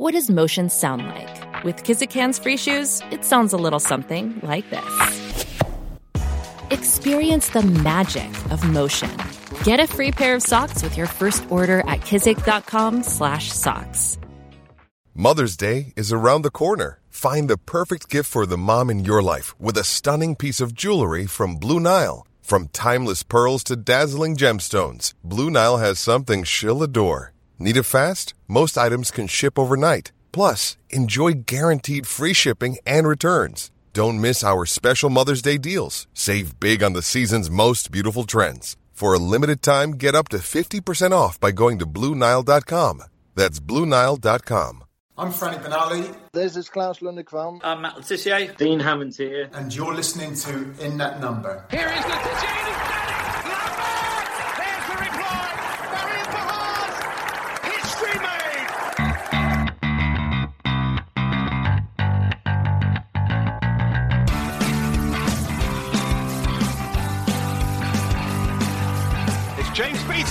What does motion sound like? With Kizik hands free shoes, it sounds a little something like this. Experience the magic of motion. Get a free pair of socks with your first order at kizik.com/socks. Mother's Day is around the corner. Find the perfect gift for the mom in your life with a stunning piece of jewelry from Blue Nile. From timeless pearls to dazzling gemstones, Blue Nile has something she'll adore. Need it fast? Most items can ship overnight. Plus, enjoy guaranteed free shipping and returns. Don't miss our special Mother's Day deals. Save big on the season's most beautiful trends. For a limited time, get up to 50% off by going to BlueNile.com. That's BlueNile.com. I'm Franny Benali. This is Klaus Lundekvam. I'm Matt Le Tissier. Dean Hammond here. And you're listening to In That Number. Here is Le Tissier.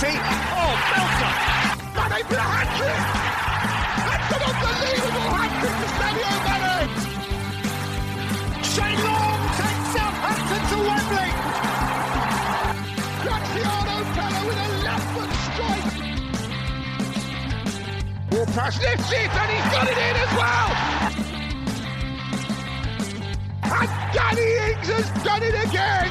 James Oh, Belter. Mane for a hat trick. That's an unbelievable hat trick for Sadio Mane. Shane Long takes Southampton to Wembley. Graziano Pellè with a left foot strike. Ball pass lifts it and he's got it in as well. And Danny Ings has done it again.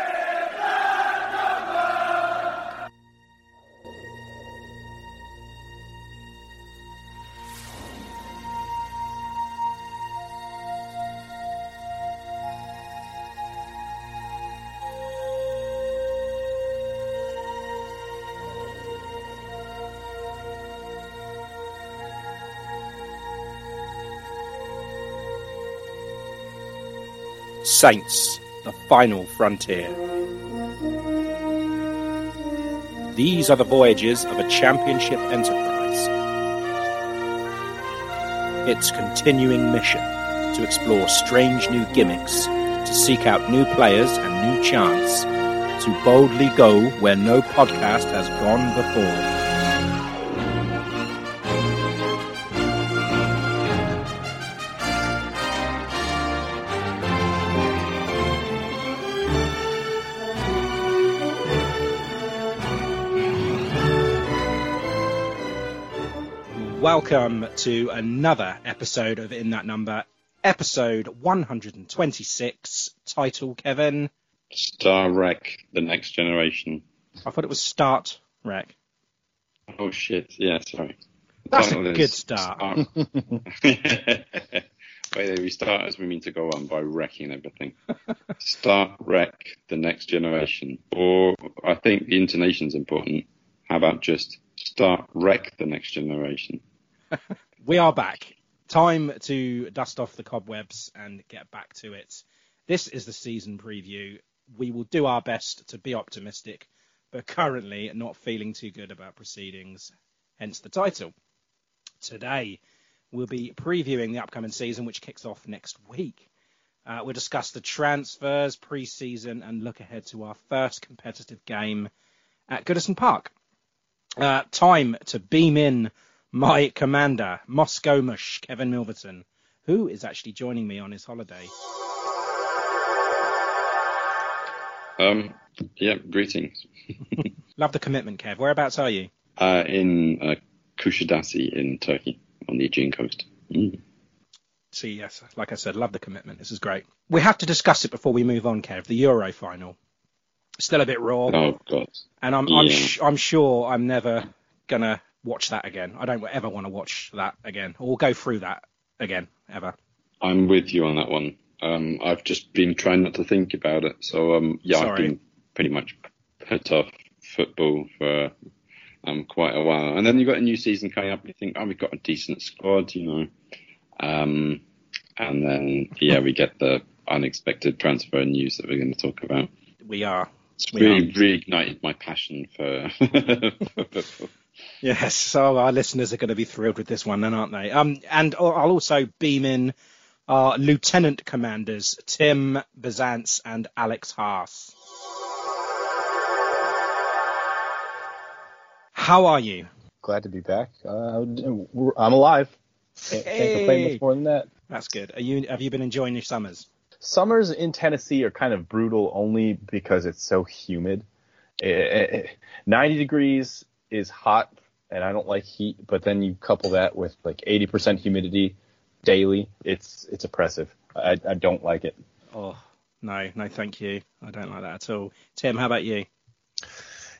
Saints, the final frontier. These are the voyages of a championship enterprise. Its continuing mission to explore strange new gimmicks, to seek out new players and new chants, to boldly go where no podcast has gone before. Welcome to another episode of In That Number, episode 126. Title, Kevin? Star Wreck, The Next Generation. I thought it was Start Wreck. Oh shit, yeah, sorry. That's a good start. Wait, we start as we mean to go on by wrecking everything. Start Wreck, The Next Generation. Or I think the intonation's important. How about just Start Wreck, The Next Generation? We are back. Time to dust off the cobwebs and get back to it. This is the season preview. We will do our best to be optimistic, but currently not feeling too good about proceedings, hence the title. Today, we'll be previewing the upcoming season, which kicks off next week. Uh, we'll discuss the transfers, pre-season, and look ahead to our first competitive game at Goodison Park. Uh, time to beam in my commander, Moscow Mush, Kevin Milverton, who is actually joining me on his holiday. Um, yeah, greetings. Love the commitment, Kev. Whereabouts are you? Uh, in uh, Kusadasi in Turkey on the Aegean coast. Mm. See, yes, like I said, love the commitment. This is great. We have to discuss it before we move on, Kev. The Euro final. Still a bit raw. Oh God. And I'm I'm, sh- I'm sure I'm never gonna watch that again. I don't ever want to watch that again or go through that again ever. I'm with you on that one. Um, I've just been trying not to think about it. So um, yeah, I've been pretty much put off football for um, quite a while. And then you've got a new season coming up. You think, oh, we've got a decent squad, you know. Um, and then yeah, we get the unexpected transfer news that we're going to talk about. We are. It's We really reignited my passion for, for football. Yes, so our listeners are going to be thrilled with this one, then, aren't they? Um, and I'll also beam in our lieutenant commanders, Tim Bisantz and Alex Haas. How are you? Glad to be back. Uh, I'm alive. Can't, can't complain Hey. much more than that. That's good. Are you? Have you been enjoying your summers? Summers in Tennessee are kind of brutal only because it's so humid. Eh, eh, eh, 90 degrees is hot, and I don't like heat. But then you couple that with like 80% humidity daily. It's it's oppressive. I, I don't like it. Oh no, no, thank you. I don't like that at all. Tim, how about you?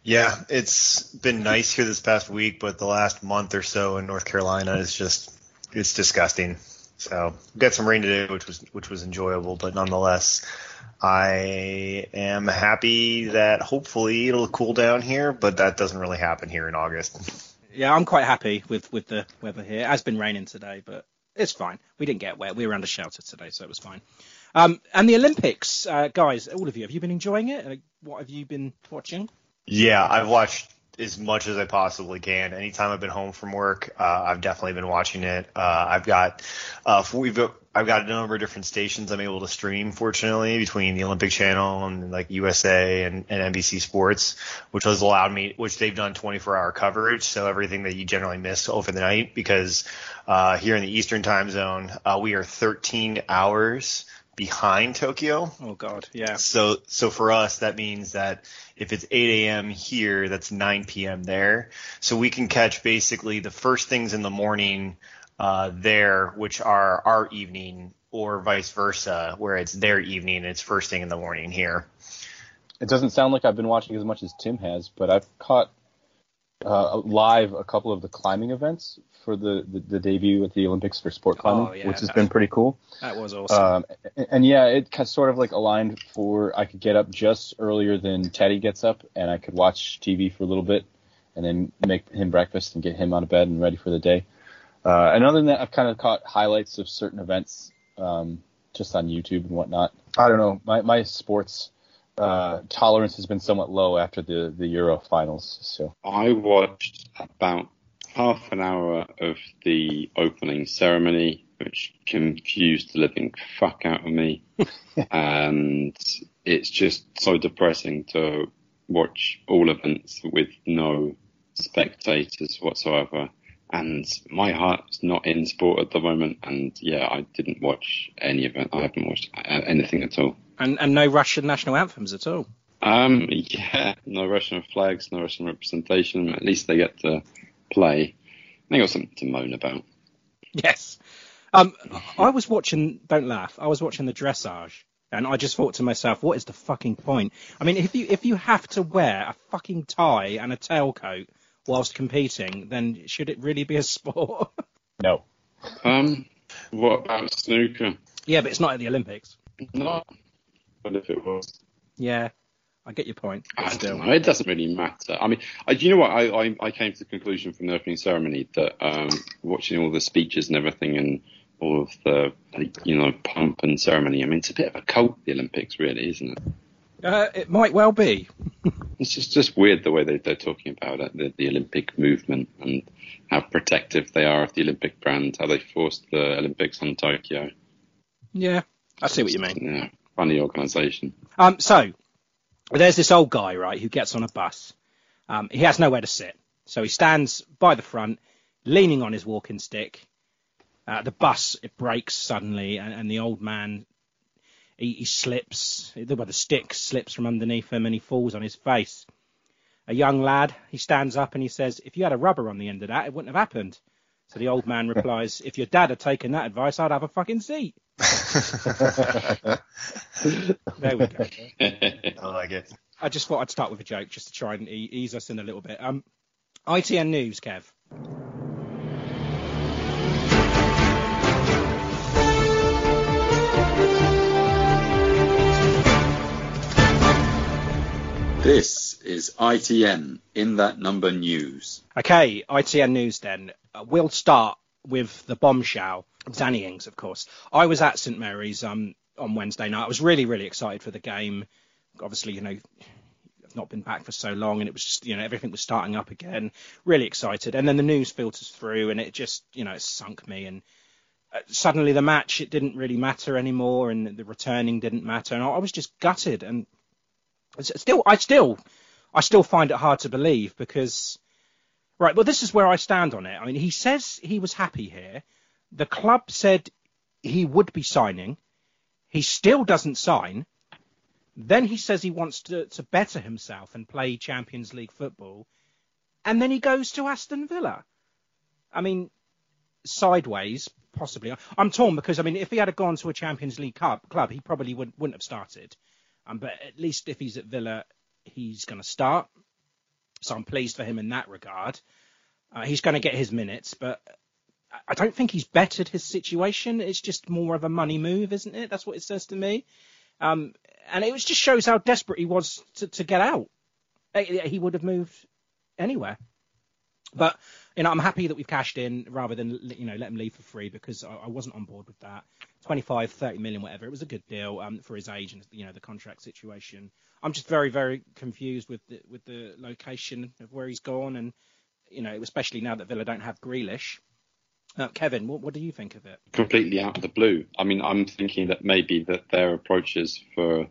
Yeah, it's been nice here this past week, but the last month or so in North Carolina is just it's disgusting. So we got some rain today, which was which was enjoyable, but nonetheless, I am happy that hopefully it'll cool down here, but that doesn't really happen here in August. Yeah, I'm quite happy with, with the weather here. It has been raining today, but it's fine. We didn't get wet. We were under shelter today, so it was fine. Um, and the Olympics, uh, guys, all of you, have you been enjoying it? Like, what have you been watching? Yeah, I've watched as much as I possibly can. Anytime I've been home from work, uh, I've definitely been watching it. Uh, I've got uh, we've I've got a number of different stations I'm able to stream. Fortunately, between the Olympic Channel and like USA and, and NBC Sports, which has allowed me, which they've done 24 hour coverage, so everything that you generally miss over the night. Because uh, here in the Eastern Time Zone, uh, we are 13 hours behind Tokyo. Oh God, yeah. So so for us that means that if it's 8 a.m. here, that's 9 p.m. there. So we can catch basically the first things in the morning uh, there, which are our evening, or vice versa, where it's their evening and it's first thing in the morning here. It doesn't sound like I've been watching as much as Tim has, but I've caught uh, live a couple of the climbing events for the, the, the debut at the Olympics for sport climbing, Oh, yeah, which has been pretty cool. That was awesome. Um, and, and yeah, it kind of sort of like aligned for I could get up just earlier than Teddy gets up, and I could watch TV for a little bit, and then make him breakfast and get him out of bed and ready for the day. Uh, and other than that, I've kind of caught highlights of certain events um, just on YouTube and whatnot. I don't know. My my sports uh, tolerance has been somewhat low after the the Euro finals. So I watched about half an hour of the opening ceremony, which confused the living fuck out of me. and it's just so depressing to watch all events with no spectators whatsoever. And my heart's not in sport at the moment. And yeah, I didn't watch any event. I haven't watched anything at all. And and no Russian national anthems at all. Um, yeah, no Russian flags, no Russian representation. At least they get to play. They got something to moan about. Yes. Um, I was watching. Don't laugh. I was watching the dressage, and I just thought to myself, "What is the fucking point?" I mean, if you if you have to wear a fucking tie and a tailcoat whilst competing, then should it really be a sport? no, Um, what about snooker? yeah, but it's not at the Olympics. No, but if it was, Yeah, I get your point. I still, don't know. It doesn't really matter. I mean, I, do you know what? I, I, I came to the conclusion from the opening ceremony that um, watching all the speeches and everything and all of the, you know, pomp and ceremony. I mean, it's a bit of a cult, the Olympics, really, isn't it? uh, it might well be. It's just just weird the way they, they're talking about it, the, the Olympic movement and how protective they are of the Olympic brand, how they forced the Olympics on Tokyo. Yeah, I see what you mean. Yeah, funny organisation. Um, so there's this old guy, right, who gets on a bus. Um, he has nowhere to sit, so he stands by the front, leaning on his walking stick. Uh, the bus it breaks suddenly, and, and the old man he, he slips, well, the stick slips from underneath him and he falls on his face. A young lad, he stands up and he says, If you had a rubber on the end of that, it wouldn't have happened. So the old man replies, If your dad had taken that advice, I'd have a fucking seat. There we go. I like it. I just thought I'd start with a joke just to try and e- ease us in a little bit. Um, ITN News, Kev. This is ITN in that number news. Okay, ITN News then. Uh, we'll start with the bombshell. Danny Ings, of course. I was at St Mary's um, on Wednesday night. I was really, really excited for the game. Obviously, you know, I've not been back for so long, and it was just, you know, everything was starting up again. Really excited. And then the news filters through, and it just, you know, it sunk me. And uh, suddenly the match, it didn't really matter anymore, and the returning didn't matter. And I, I was just gutted. And still, I still, I still find it hard to believe because, right, well, this is where I stand on it. I mean, he says he was happy here. The club said he would be signing. He still doesn't sign. Then he says he wants to, to better himself and play Champions League football. And then he goes to Aston Villa. I mean, sideways, possibly. I'm torn because, I mean, if he had gone to a Champions League club, club he probably wouldn't, wouldn't have started. Um, but at least if he's at Villa, he's going to start. So I'm pleased for him in that regard. Uh, he's going to get his minutes, but I don't think he's bettered his situation. It's just more of a money move, isn't it? That's what it says to me. Um, and it just shows how desperate he was to, to get out. He would have moved anywhere. But you know, I'm happy that we've cashed in rather than you know let him leave for free because I, I wasn't on board with that. 25, 30 million, whatever. It was a good deal um, for his age and you know the contract situation. I'm just very, very confused with the, with the location of where he's gone, and you know, especially now that Villa don't have Grealish. Uh, Kevin, what, what do you think of it? Completely out of the blue. I mean, I'm thinking that maybe that their approaches for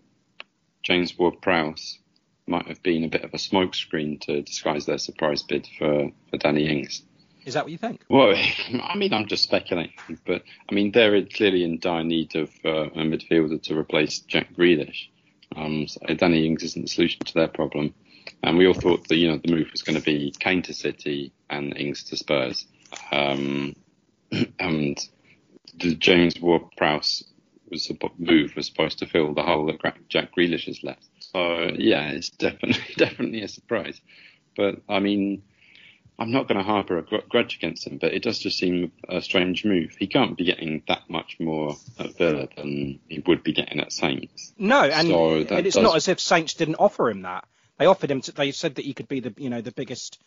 James Ward-Prowse might have been a bit of a smokescreen to disguise their surprise bid for, for Danny Ings. Is that what you think? Well, I mean, I'm just speculating, but I mean, they're clearly in dire need of uh, a midfielder to replace Jack Grealish. Um, so Danny Ings isn't the solution to their problem. And we all thought that, you know, the move was going to be Kane to City and Ings to Spurs. Um, and the James Ward-Prowse was a move was supposed to fill the hole that Jack Grealish has left. So yeah, it's definitely definitely a surprise. But I mean, I'm not going to harbour a grudge against him, but it does just seem a strange move. He can't be getting that much more at Villa than he would be getting at Saints. No, and, so and it's does... not as if Saints didn't offer him that. They offered him. To, they said that he could be the you know the biggest,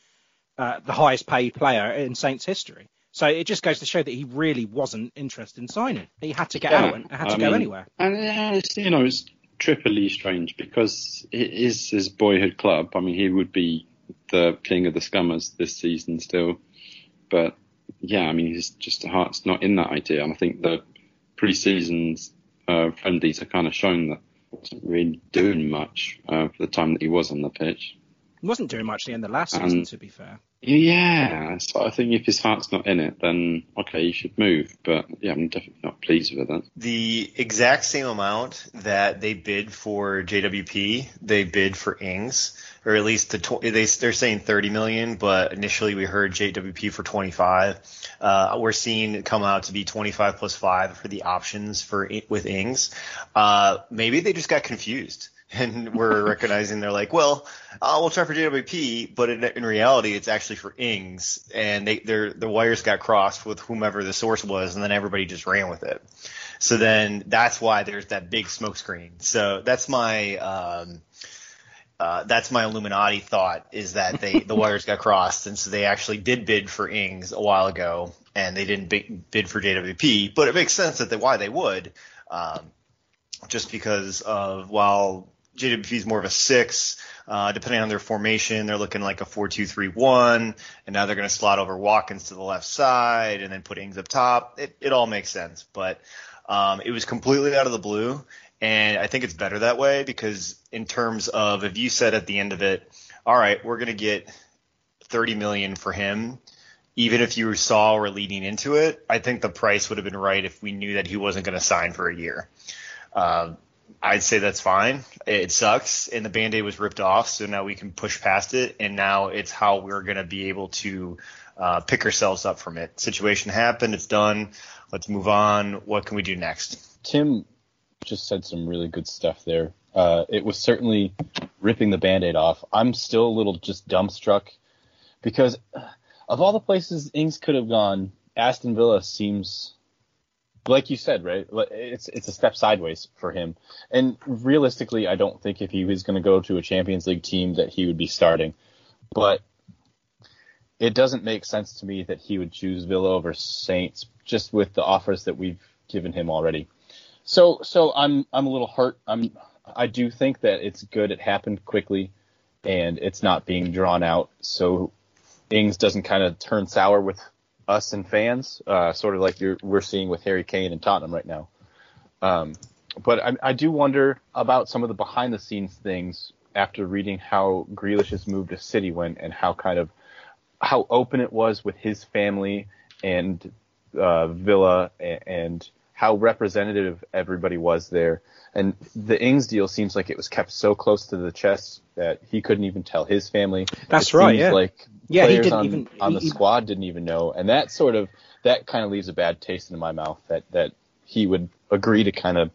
uh, the highest paid player in Saints history. So it just goes to show that he really wasn't interested in signing. He had to get yeah, out and had to I go mean, anywhere. And it's, you know, it's triply strange because it is his boyhood club. I mean, he would be the king of the scummers this season still, but yeah, I mean, his just heart's not in that idea. And I think the pre-seasons uh, friendlies are kind of shown that he wasn't really doing much uh, for the time that he was on the pitch. He wasn't doing much at the end of last season, and, to be fair. Yeah, so I think if his heart's not in it, then okay, he should move. But yeah, I'm definitely not pleased with it. The exact same amount that they bid for JWP, they bid for Ings, or at least the tw- they they're saying 30 million, but initially we heard JWP for 25. Uh, we're seeing it come out to be 25 plus five for the options for with Ings. Uh, maybe they just got confused and we're recognizing they're like, well, uh, we'll try for JWP, but in, in, reality, it's actually for Ings, and they the wires got crossed with whomever the source was, and then everybody just ran with it. So then that's why there's that big smokescreen. So that's my um, uh, that's my Illuminati thought is that they the wires got crossed, and so they actually did bid for Ings a while ago, and they didn't bid for JWP, but it makes sense that they, why they would. Um, just because of while JWP is more of a six. Uh, depending on their formation, they're looking like a four-two-three-one, and now they're going to slot over Watkins to the left side and then put Ings up top. It, it all makes sense, but um, it was completely out of the blue, and I think it's better that way because in terms of if you said at the end of it, all right, we're going to get 30 million for him, even if you saw or leading into it, I think the price would have been right if we knew that he wasn't going to sign for a year. Uh, I'd say that's fine. It sucks, and the band aid was ripped off, so now we can push past it, and now it's how we're going to be able to uh, pick ourselves up from it. Situation happened, it's done. Let's move on. What can we do next? Tim just said some really good stuff there. Uh, it was certainly ripping the band-aid off. I'm still a little just dumbstruck because of all the places Ings could have gone, Aston Villa seems like you said, right? It's it's a step sideways for him. And realistically, I don't think if he was going to go to a Champions League team that he would be starting. But it doesn't make sense to me that he would choose Villa over Saints just with the offers that we've given him already. So so I'm I'm a little hurt. I'm I do think that it's good it happened quickly and it's not being drawn out so Ings doesn't kind of turn sour with us and fans, uh, sort of like we're seeing with Harry Kane and Tottenham right now. Um, but I, I, do wonder about some of the behind the scenes things after reading how Grealish has moved to City went and how kind of how open it was with his family and uh, Villa and, and how representative everybody was there. And the Ings deal seems like it was kept so close to the chest that he couldn't even tell his family. That's it right. Yeah. Like yeah, players he didn't on, even on the he, squad didn't even know, and that sort of that kind of leaves a bad taste in my mouth. That that he would agree to kind of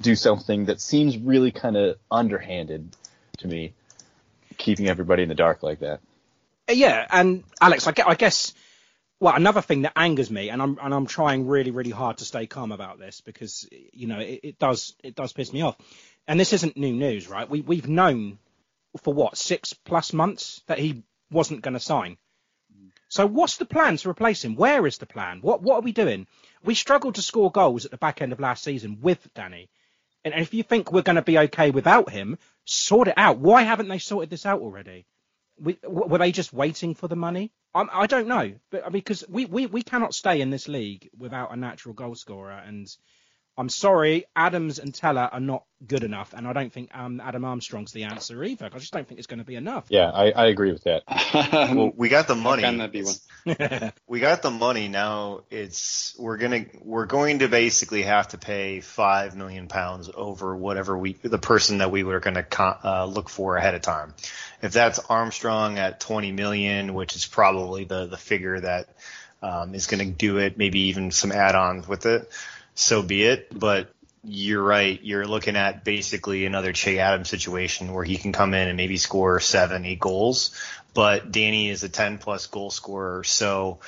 do something that seems really kind of underhanded to me, keeping everybody in the dark like that. Uh, yeah, and Alex, I, I guess well, another thing that angers me, and I'm and I'm trying really, really hard to stay calm about this because you know it, it, does it does piss me off. And this isn't new news, right? We we've known for what six plus months that he wasn't going to sign. So what's the plan to replace him? Where is the plan? What what are we doing? We struggled to score goals at the back end of last season with Danny. And if you think we're going to be okay without him, sort it out. Why haven't they sorted this out already? We, were they just waiting for the money? I'm, I do not know, but because we, we, we cannot stay in this league without a natural goal scorer, and I'm sorry, Adams and Tella are not good enough, and I don't think um, Adam Armstrong's the answer either. I just don't think it's going to be enough. Yeah, I, I agree with that. well, we got the money. Can that be one? we got the money. Now it's we're gonna we're going to basically have to pay five million pounds over whatever we the person that we were going to uh, look for ahead of time. If that's Armstrong at 20 million, which is probably the the figure that um, is going to do it, maybe even some add-ons with it so be it. But you're right. You're looking at basically another Che Adams situation where he can come in and maybe score seven, eight goals. But Danny is a 10 plus goal scorer. So,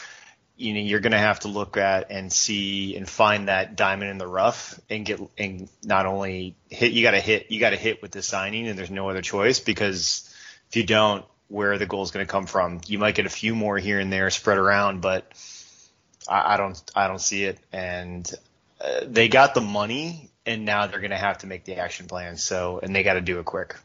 you know, you're going to have to look at and see and find that diamond in the rough and get, and not only hit, you got to hit, you got to hit with the signing and there's no other choice because if you don't, where are the goals going to come from? You might get a few more here and there spread around, but I, I don't, I don't see it. And they got the money and now they're going to have to make the action plan. So, and they got to do it quick.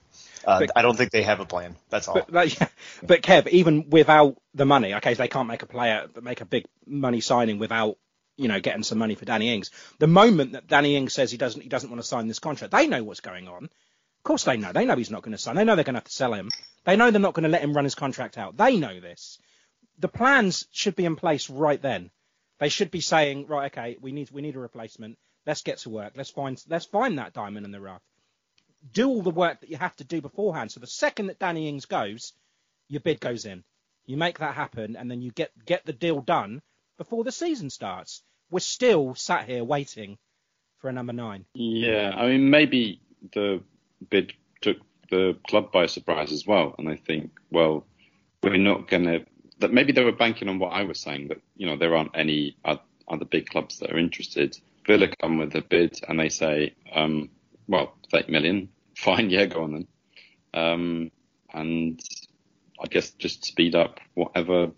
Uh, but, I don't think they have a plan. That's all. But, yeah, but Kev, even without the money, okay, so they can't make a player, make a big money signing without, you know, getting some money for Danny Ings. The moment that Danny Ings says he doesn't, he doesn't want to sign this contract, they know what's going on. Of course they know. They know he's not going to sign. They know they're going to have to sell him. They know they're not going to let him run his contract out. They know this. The plans should be in place right then. They should be saying, right, okay, we need we need a replacement. Let's get to work. Let's find let's find that diamond in the rough. Do all the work that you have to do beforehand. So the second that Danny Ings goes, your bid goes in. You make that happen, and then you get get the deal done before the season starts. We're still sat here waiting for a number nine. Yeah, I mean maybe the bid took the club by surprise as well, and they think well we're not going to that maybe they were banking on what I was saying that you know there aren't any other big clubs that are interested. Villa come with a bid and they say, um, well, 30 million, fine, yeah, go on then. Um, and I guess just speed up whatever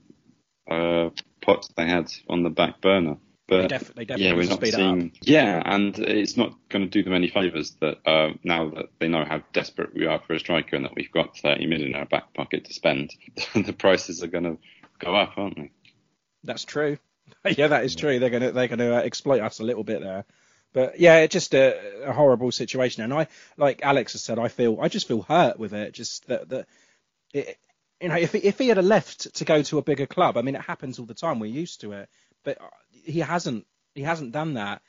uh, pots they had on the back burner. But they, def- they definitely yeah, we're not seeing. Yeah, and it's not going to do them any favours that uh, now that they know how desperate we are for a striker and that we've got 30 million in our back pocket to spend, the prices are going to go up, aren't they? That's true. yeah, that is true. They're going to they're going to uh, exploit us a little bit there. But yeah, it's just a, a, horrible situation. And I, like Alex has said, I feel I just feel hurt with it. Just that that it, you know, if if he had left to go to a bigger club, I mean, it happens all the time. We're used to it but he hasn't he hasn't done that.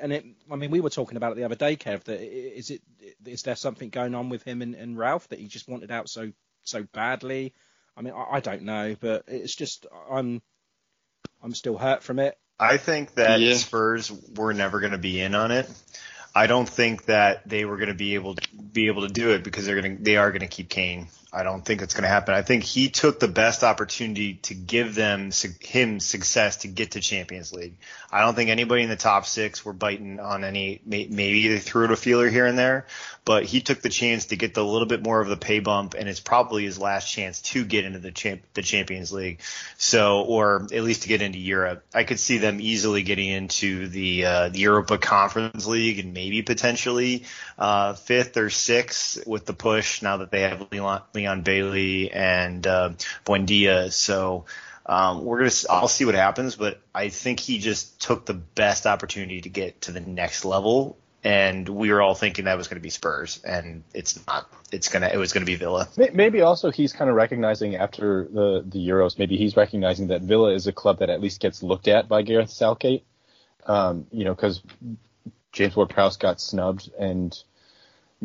and it, I mean, we were talking about it the other day, Kev. That is it? Is there something going on with him and, and Ralph that he just wanted out so so badly? I mean, I, I don't know, but it's just I'm I'm still hurt from it. I think that Yeah. Spurs were never going to be in on it. I don't think that they were going to be able to be able to do it because they're going to they are going to keep Kane. I don't think it's going to happen. I think he took the best opportunity to give them him success to get to Champions League. I don't think anybody in the top six were biting on any. Maybe they threw it a feeler here and there, but he took the chance to get the little bit more of the pay bump, and it's probably his last chance to get into the champ, the Champions League. So, or at least to get into Europe. I could see them easily getting into the uh, the Europa Conference League and maybe potentially uh, fifth or sixth with the push now that they have Leon, Leon Bailey and uh, Buendia. So. Um, we're gonna. I'll see what happens, but I think he just took the best opportunity to get to the next level, and we were all thinking that was going to be Spurs, and it's not. It's gonna. It was going to be Villa. Maybe also he's kind of recognizing after the the Euros, maybe he's recognizing that Villa is a club that at least gets looked at by Gareth Southgate. Um, you know, because James Ward-Prowse got snubbed, and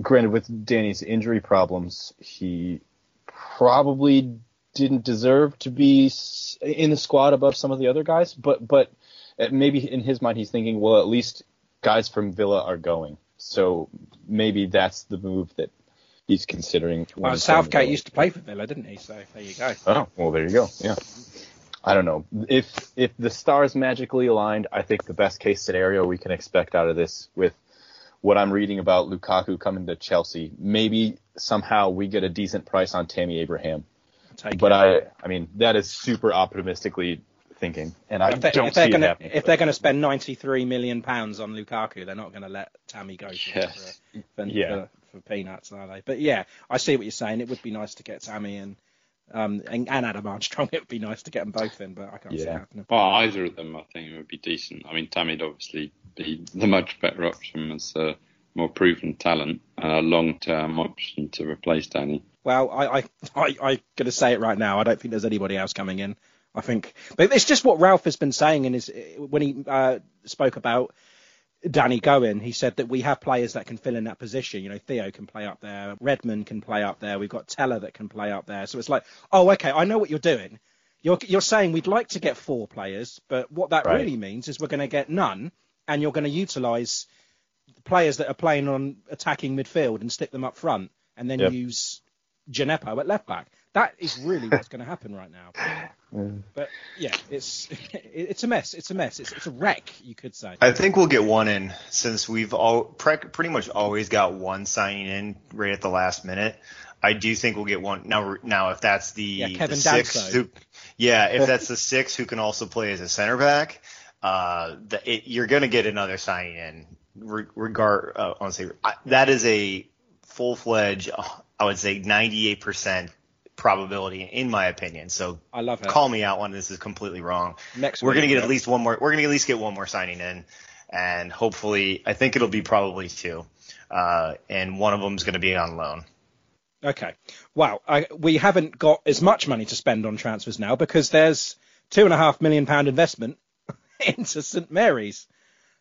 granted, with Danny's injury problems, he probably didn't deserve to be in the squad above some of the other guys. But but uh, maybe in his mind, he's thinking, well, at least guys from Villa are going, so maybe that's the move that he's considering. Well, Southgate used to play for Villa, didn't he? So there you go. Oh, well, there you go. Yeah. I don't know. If if the stars magically aligned, I think the best case scenario we can expect out of this with what I'm reading about Lukaku coming to Chelsea, maybe somehow we get a decent price on Tammy Abraham. Take But it. I I mean, that is super optimistically thinking and I if, they, don't if they're see gonna, it happening. if they're going to spend 93 million pounds on Lukaku, they're not going to let Tammy go for, Yes. for, for, Yeah. for, for peanuts, are they? But yeah, I see what you're saying. It would be nice to get Tammy and um and, and Adam Armstrong. It would be nice to get them both in, but I can't see it happening. Well, either of them, I think, would be decent. I mean, Tammy'd obviously be the much better option as a more proven talent and a long-term option to replace Danny. Well, I, I, I, I'm going to say it right now. I don't think there's anybody else coming in. I think, but it's just what Ralph has been saying in his when he uh, spoke about Danny going. He said that we have players that can fill in that position. You know, Theo can play up there, Redmond can play up there. We've got Tella that can play up there. So it's like, oh, okay, I know what you're doing. You're you're saying we'd like to get four players, but what that Right. really means is we're going to get none, and you're going to utilise players that are playing on attacking midfield and stick them up front, and then Yep. use Djenepo at left back. That is really what's going to happen right now. But yeah, it's it's a mess. It's a mess. It's, it's a wreck, you could say. I think we'll get one in since we've all pre- pretty much always got one signing in right at the last minute. I do think we'll get one now. Now, if that's the, Yeah, the six, who, yeah, if that's the six who can also play as a center back, uh, the, it, you're going to get another signing in. Re- regard, uh, I want to I, that is a full fledged. I would say 98 percent probability in my opinion. So I love it. call me out when this is completely wrong. Next we're gonna get yeah. at least one more. We're gonna at least get one more signing in, and hopefully, I think it'll be probably two, uh, and one of them's gonna be on loan. Okay. Wow. I, we haven't got as much money to spend on transfers now because there's two and a half million pound investment into St Mary's.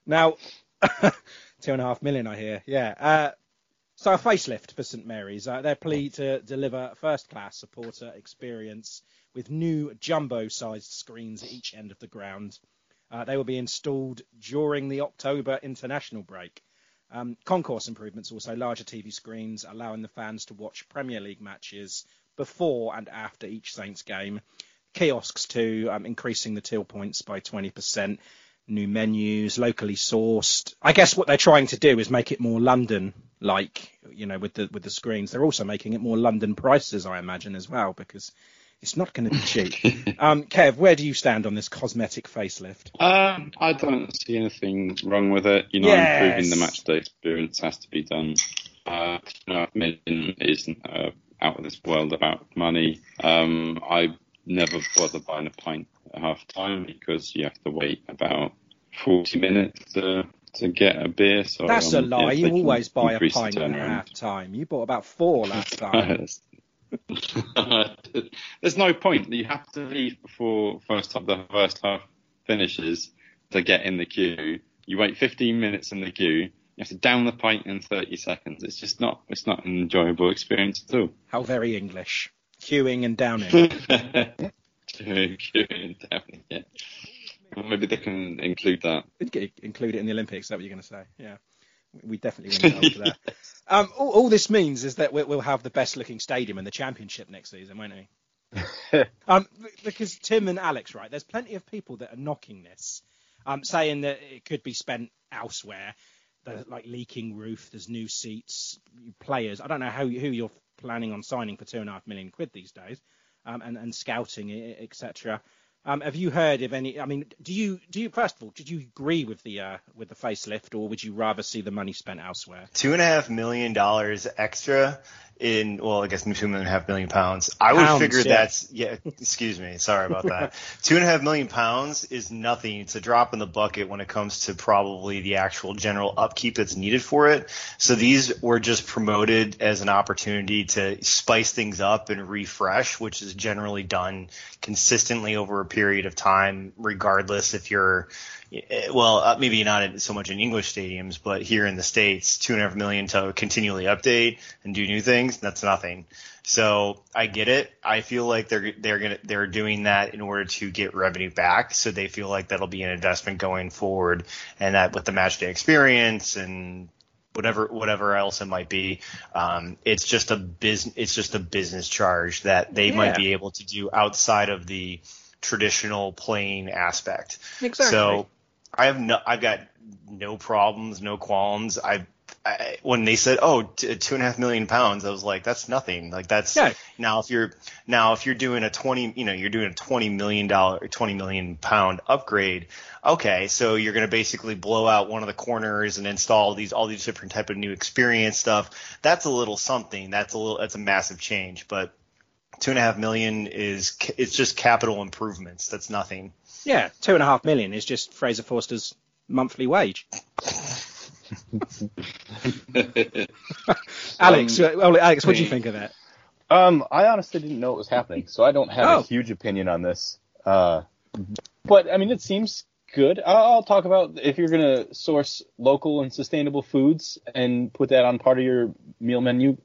Now, two and a half million, I hear. Yeah. Uh, so a facelift for St Mary's. Uh, their plea to deliver first-class supporter experience with new jumbo-sized screens at each end of the ground. Uh, they will be installed during the October international break. Um, concourse improvements also larger TV screens, allowing the fans to watch Premier League matches before and after each Saints game. Kiosks too, um, increasing the till points by 20%. New menus, locally sourced. I guess what they're trying to do is make it more London-like, you know, with the with the screens. They're also making it more London prices, I imagine, as well, because it's not going to be cheap. um, Kev, where do you stand on this cosmetic facelift? Um, I don't see anything wrong with it. You know, Yes. improving the match day experience has to be done. Uh, you know, million isn't uh, out of this world about money. Um, I never bother buying a pint at half time because you have to wait about 40 minutes to, to get a beer. So That's a lie. yeah, you always buy a pint at half time. You bought about four last time. There's no point. You have to leave before first half, the first half finishes to get in the queue. You wait 15 minutes in the queue. You have to down the pint in 30 seconds. It's just not. It's not an enjoyable experience at all. How very English. Queuing and downing. Queuing, definitely, yeah. Well, maybe they can include that. Include it in the Olympics. Is that what you're going to say? Yeah. We definitely want to go for that. Um, all, all, this means is that we'll have the best looking stadium in the championship next season, won't we? um, because Tim and Alex, right? There's plenty of people that are knocking this, um, saying that it could be spent elsewhere. There's like leaking roof. There's new seats, players. I don't know how who you're planning on signing for two and a half million quid these days, um, and and scouting, etc. Um, have you heard of any? I mean, do you do you first of all did you agree with the uh, with the facelift, or would you rather see the money spent elsewhere? Two and a half million dollars extra in well, I guess two and a half million pounds. I would Pounds, figure yeah. that's yeah. Excuse me, sorry about that. two and a half million pounds is nothing. It's a drop in the bucket when it comes to probably the actual general upkeep that's needed for it. So these were just promoted as an opportunity to spice things up and refresh, which is generally done consistently over a period of time, regardless if you're well, uh, maybe not so much in English stadiums, but here in the states, two and a half million to continually update and do new things. That's nothing. So I get it. I feel like they're they're gonna they're doing that in order to get revenue back. So they feel like that'll be an investment going forward, and that with the match day experience and whatever whatever else it might be, um, it's just a business it's just a business charge that they Yeah. might be able to do outside of the traditional playing aspect. Exactly. So I have no, I've got no problems, no qualms. I, I when they said, oh, t- two and a half million pounds, I was like, that's nothing. Like that's Yeah. now if you're now if you're doing a twenty, you know, you're doing a twenty million dollar, twenty million pound upgrade. Okay, so you're going to basically blow out one of the corners and install these all these different type of new experience stuff. That's a little something. That's a little. That's a massive change, but. Two and a half million is it's just capital improvements. That's nothing. Yeah, two and a half million is just Fraser Forster's monthly wage. Alex, uh, well, Alex, what do you think of that? Um, I honestly didn't know it was happening, so I don't have Oh. a huge opinion on this. Uh, but I mean, it seems good. I'll, I'll talk about if you're gonna source local and sustainable foods and put that on part of your meal menu.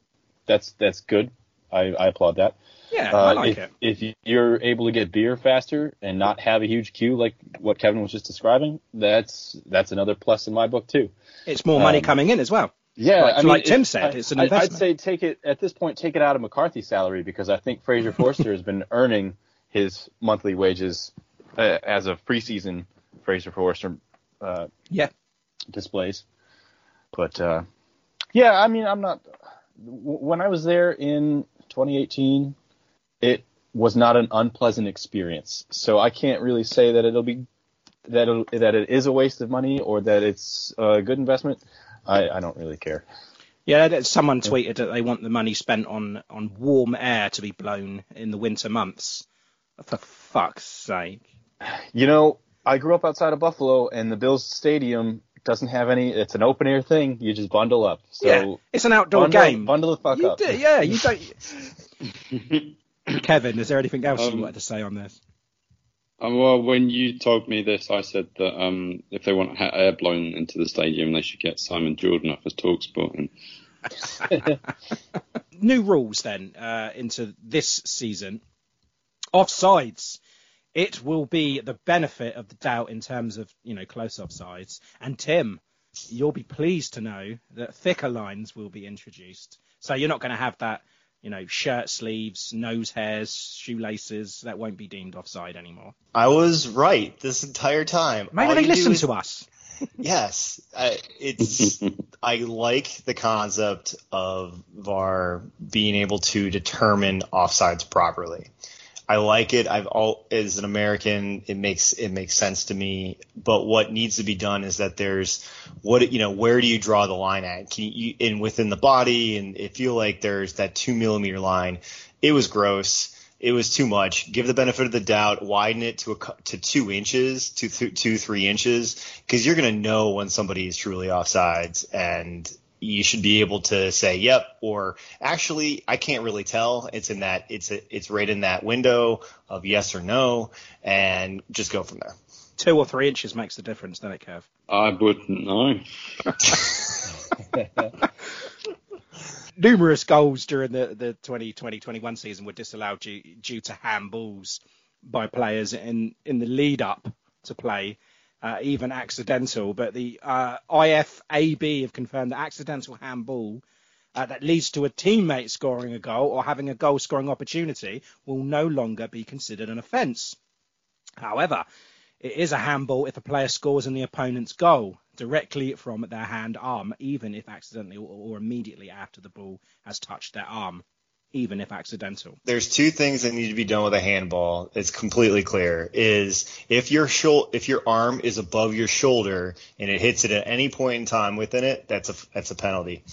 That's that's good. I, I applaud that. Yeah, Uh, I like if, it. if you're able to get beer faster and not have a huge queue like what Kevin was just describing, that's that's another plus in my book too. It's more money um, coming in as well. Yeah, Like- I mean, like Tim said, I, it's an investment. I'd say take it at this point, take it out of McCarthy's salary because I think Fraser Forster has been earning his monthly wages uh, as of preseason Fraser Forster uh, Yeah. displays. But uh, yeah, I mean, I'm not. When I was there in 2018, it was not an unpleasant experience. So I can't really say that it'll be that it'll, that it is a waste of money or that it's a good investment. I, I don't really care. Yeah, someone tweeted that they want the money spent on on warm air to be blown in the winter months. For fuck's sake. You know, I grew up outside of Buffalo, and the Bills Stadium doesn't have any. It's an open air thing. You just bundle up. So yeah, it's an outdoor bundle, game. Bundle the fuck You up. do- yeah, you don't. Kevin, is there anything else you Um, wanted to say on this? Um, well, when you told me this, I said that um, if they want air blown into the stadium, they should get Simon Jordan off as Talksport. And New rules then uh, into this season. Offsides. It will be the benefit of the doubt in terms of you know close offsides. And Tim, you'll be pleased to know that thicker lines will be introduced. So you're not going to have that you know shirt sleeves, nose hairs, shoelaces. That won't be deemed offside anymore. I was right this entire time. Maybe All they listen is- to us. Yes, I, it's. I like the concept of VAR being able to determine offsides properly. I like it. I've all as an American, it makes it makes sense to me. But what needs to be done is that there's what you know. Where do you draw the line at? Can you in within the body? And it feel like there's that two millimeter line. It was gross. It was too much. Give the benefit of the doubt. Widen it to a to two inches, to th- two three inches, because you're gonna know when somebody is truly offsides, and you should be able to say yep or actually I can't really tell. It's in that it's a, it's right in that window of yes or no, and just go from there. two or three inches makes the difference, doesn't it, Kev? I wouldn't know. Numerous goals during the, the 2020-21 season were disallowed due, due to handballs by players in, in the lead up to play, uh, even accidental. But the uh, IFAB have confirmed that accidental handball uh, that leads to a teammate scoring a goal or having a goal scoring opportunity will no longer be considered an offence. However, it is a handball if a player scores in the opponent's goal directly from their hand arm, even if accidentally or, or immediately after the ball has touched their arm even if accidental. There's two things that need to be done with a handball. It's completely clear. Is if your shul- if your arm is above your shoulder and it hits it at any point in time within it, that's a that's a penalty.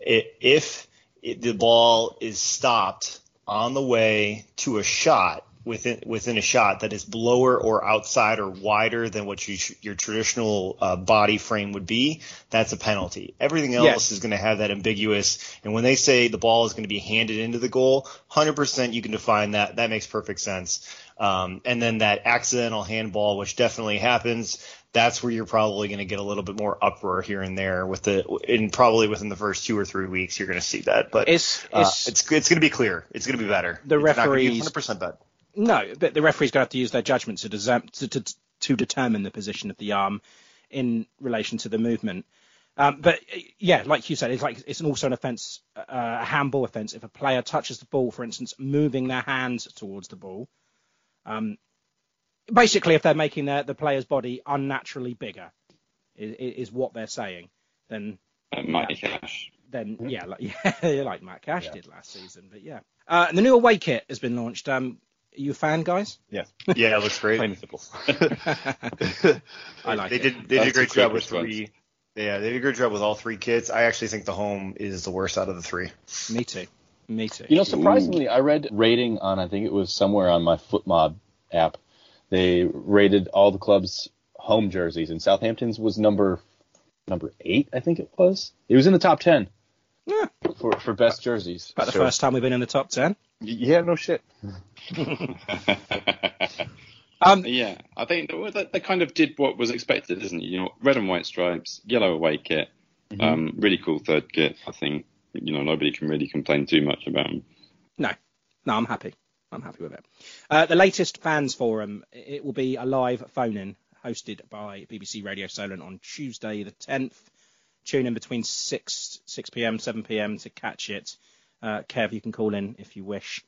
It, if it, the ball is stopped on the way to a shot within within a shot that is lower or outside or wider than what you, your traditional uh, body frame would be, that's a penalty. Everything else Yes. is going to have that ambiguous. And when they say the ball is going to be handed into the goal, 100% you can define that. That makes perfect sense. Um, and then that accidental handball, which definitely happens, that's where you're probably going to get a little bit more uproar here and there with the, and probably within the first two or three weeks, you're going to see that. But It's- uh, it's- it's it's going to be clear. It's going to be better. The it's referees- 100% bad. No, but the referee's going to have to use their judgment to, desem- to, to, to determine the position of the arm in relation to the movement. Um, but yeah, like you said, it's like it's also an offence, uh, a handball offence. If a player touches the ball, for instance, moving their hands towards the ball, um, basically, if they're making their, the player's body unnaturally bigger, is, is what they're saying, then Uh, Matty Cash. then yeah, like, yeah, like Matt Cash did last season. But yeah, uh, the new away kit has been launched. Um, are you a fan, guys? Yeah. Yeah, it looks great. Plain and simple. I like they it. did they did a That's a great job with response. three. Yeah, they did a great job with all three kits. I actually think the home is the worst out of the three. Me too. Me too. You know, surprisingly, I read rating on I think it was somewhere on my FotMob app. They rated all the clubs' home jerseys, and Southampton's was number number eight, I think it was. It was in the top ten Yeah. for for best jerseys. About the So- first time we've been in the top ten. Yeah, no shit. Um, Yeah, I think they, they kind of did what was expected, isn't it? You know, red and white stripes, yellow away kit, um, really cool third kit. I think you know nobody can really complain too much about them. no, no, I'm happy. I'm happy with it. Uh, the latest fans forum. It will be a live phone-in hosted by BBC Radio Solent on Tuesday the 10th. Tune in between 6 6 p.m. 7 p.m. to catch it. Uh, Kev, you can call in if you wish.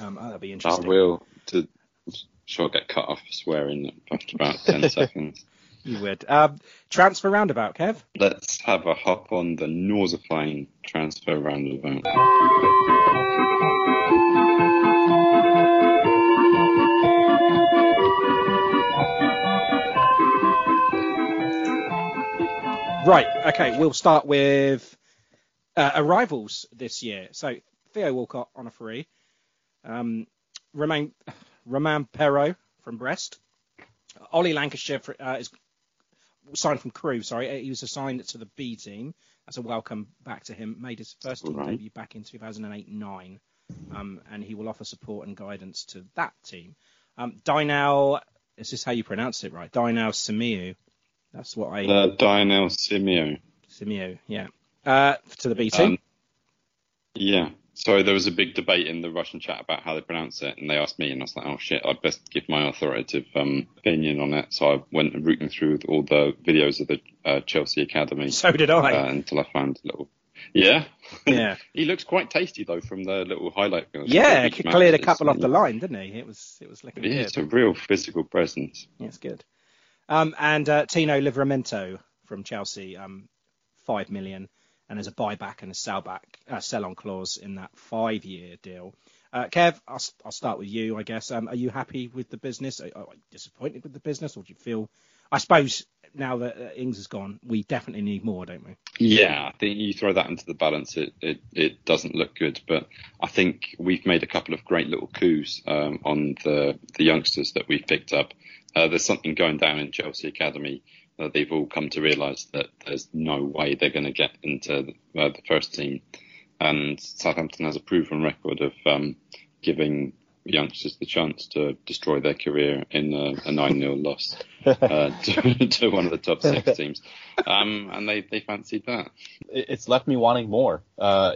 Um, that'll be interesting. I will. To sure get cut off swearing after about ten seconds. You would. Um, transfer roundabout, Kev. Let's have a hop on the Norsaflame transfer roundabout. Right. Okay. We'll start with uh, arrivals this year. So Theo Walcott on a free. Um, Romain Romain Perraud from Brest. Ollie Lancashire for, uh, is signed from Crewe. Sorry, he was assigned to the B team. That's a welcome back to him. Made his first team Right. debut back in 2008-9, um, and he will offer support and guidance to that team. Um, Dynal, is this how you pronounce it, right? Dynel Simeu. That's what I. Uh, Dionel Simeo. Simeo, yeah. Uh, to the B team. Um, yeah. So there was a big debate in the Russian chat about how they pronounce it, and they asked me, and I was like, "Oh shit, I'd best give my authoritative um, opinion on it." So I went rooting through all the videos of the uh, Chelsea academy so did I. uh, until I found a little. Yeah. yeah. he looks quite tasty though from the little highlight. Yeah, he cleared a couple off the line, didn't he? It was it was looking Yeah, good. it's a real physical presence. Yeah, it's good. Um, and uh, Tino Livramento from Chelsea, um, five million, and there's a buyback and a sellback, uh, sell-on clause in that five-year deal. Uh, Kev, I'll, I'll start with you, I guess. Um, are you happy with the business? Are, are you disappointed with the business, or do you feel? I suppose now that uh, Ings is gone, we definitely need more, don't we? Yeah, I think you throw that into the balance, it, it, it doesn't look good. But I think we've made a couple of great little coups um, on the the youngsters that we've picked up. Uh, there's something going down in Chelsea Academy. Uh, they've all come to realise that there's no way they're going to get into the, uh, the first team. And Southampton has a proven record of um, giving youngsters the chance to destroy their career in a, a 9 0 loss uh, to, to, one of the top six teams. Um, and they, they fancied that. It's left me wanting more. Uh,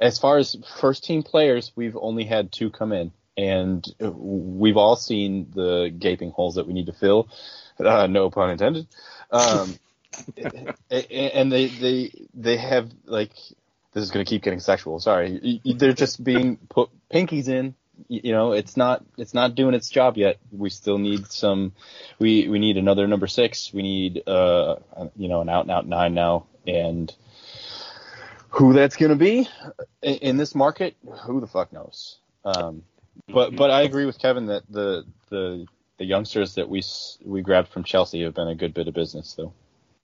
as far as first team players, we've only had two come in, and we've all seen the gaping holes that we need to fill. Uh, no pun intended. Um, and they, they, they have like this is going to keep getting sexual. Sorry, they're just being put pinkies in. You know, it's not it's not doing its job yet. We still need some. We we need another number six. We need uh you know an out and out nine now, and who that's going to be in, in, this market, who the fuck knows. Um, but but I agree with Kevin that the the the youngsters that we we grabbed from Chelsea have been a good bit of business though.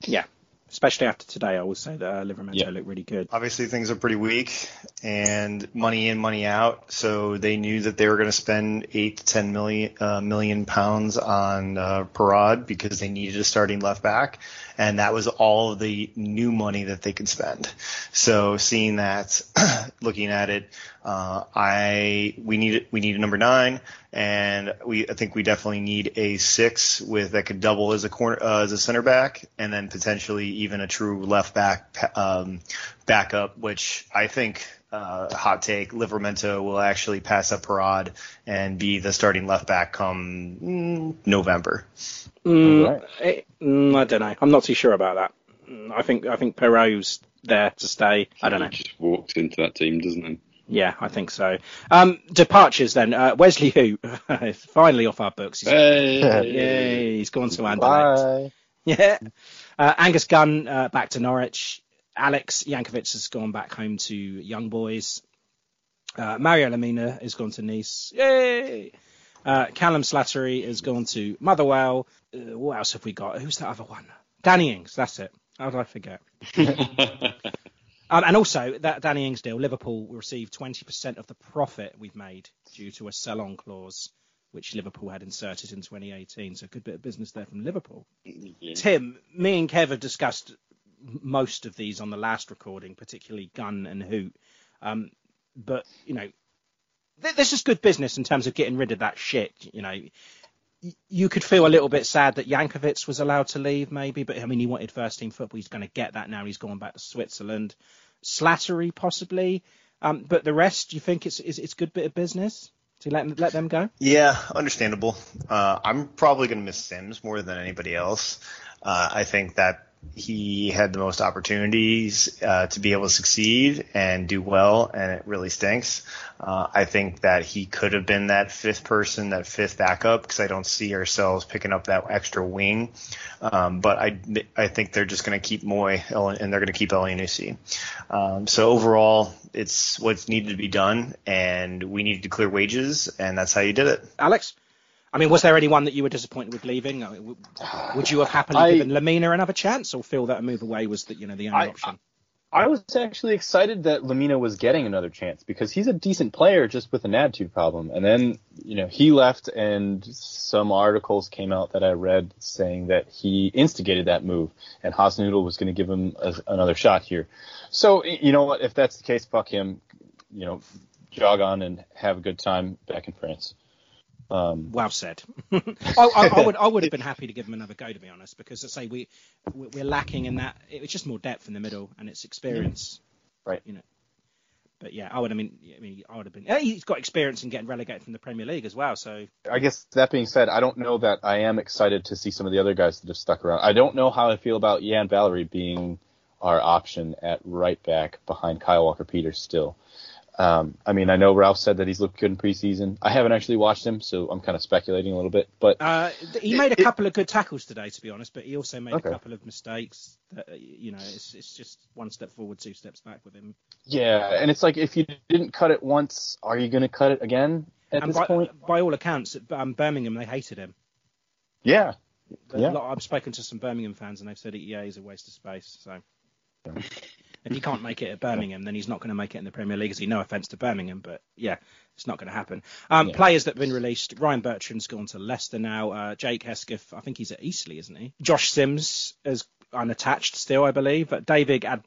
Yeah, especially after today, I will say that uh, Livramento yeah. looked really good. Obviously, things are pretty weak, and money in, money out. So they knew that they were going to spend eight to ten million uh, million pounds on uh, Perraud because they needed a starting left back, and that was all of the new money that they could spend. So seeing that, looking at it, uh, I we need we need a number nine, and we I think we definitely need a six with that could double as a corner uh, as a center back, and then potentially even a true left back um, backup, which I think. Uh, hot take: Livramento will actually pass up Perraud and be the starting left back come mm, November. Mm, right. Eh, mm, I don't know. I'm not too sure about that. Mm, I think I think Perraud's there to stay. I don't know. He just walks into that team, doesn't he? Yeah, I think so. Um, departures then. Uh, Wesley Hoedt finally off our books. He's, hey. Yay, he's gone to Anderlecht. Yeah. Uh, Angus Gunn uh, back to Norwich. Alex Jankewitz has gone back home to Young Boys. Uh, Mario Lemina has gone to Nice. Yay! Uh, Callum Slattery has gone to Motherwell. Uh, what else have we got? Who's that other one? Danny Ings. That's it. How did I forget? um, and also, that Danny Ings deal, Liverpool will receive 20% of the profit we've made due to a sell-on clause, which Liverpool had inserted in 2018. So a good bit of business there from Liverpool. Yeah. Tim, me and Kev have discussed most of these on the last recording, particularly Gunn and Hoedt. Um, but you know, this is good business in terms of getting rid of that shit. You know, you could feel a little bit sad that Jankewitz was allowed to leave, maybe, but I mean, he wanted first team football. He's going to get that now. He's gone back to Switzerland. Slattery, possibly. Um, but the rest, you think it's, it's, it's good bit of business? To let, let them go? Yeah, understandable. Uh, I'm probably going to miss Sims more than anybody else. Uh, I think that he had the most opportunities uh, to be able to succeed and do well, and it really stinks. Uh, I think that he could have been that fifth person, that fifth backup, because I don't see ourselves picking up that extra wing. Um, but I, I think they're just going to keep Moi and they're going to keep Elyounoussi. Um, so overall, it's what's needed to be done, and we needed to clear wages, and that's how you did it. Alex. I mean, was there anyone that you were disappointed with leaving? Uh, I mean, would you have happily I, given Lemina another chance, or feel that a move away was the you know the only I, option? I was actually excited that Lemina was getting another chance because he's a decent player just with an attitude problem. And then, you know, he left and some articles came out that I read saying that he instigated that move and Hasenhüttl was going to give him a, another shot here. So, you know what? If that's the case, fuck him. You know, jog on and have a good time back in France. Um, well said. I, I, I, would I would have been happy to give him another go to be honest because I say we we're lacking in that. It's just more depth in the middle and it's experience. Right. You know. But yeah, I would. I mean, I mean, I would have been. He's got experience in getting relegated from the Premier League as well. So I guess that being said, I don't know that I am excited to see some of the other guys that have stuck around. I don't know how I feel about Yan Valery being our option at right back behind Kyle Walker Peters still. Um, I mean, I know Ralph said that he's looked good in preseason. I haven't actually watched him, so I'm kind of speculating a little bit. But uh, he made a couple of good tackles today, to be honest. But he also made okay. a couple of mistakes. That, uh, you know, it's it's just one step forward, two steps back with him. Yeah, and it's like if you didn't cut it once, are you going to cut it again at and this by, point? By all accounts, um, Birmingham they hated him. Yeah. yeah. Lot, I've spoken to some Birmingham fans, and they've said, yeah, he's a waste of space. So. If he can't make it at Birmingham, then he's not going to make it in the Premier League. As no offence to Birmingham, but yeah, it's not going to happen. Um, yeah. Players that have been released: Ryan Bertrand's gone to Leicester now. Uh, Jake Hesketh, I think he's at Eastleigh, isn't he? Josh Sims is unattached still, I believe. But David Ad-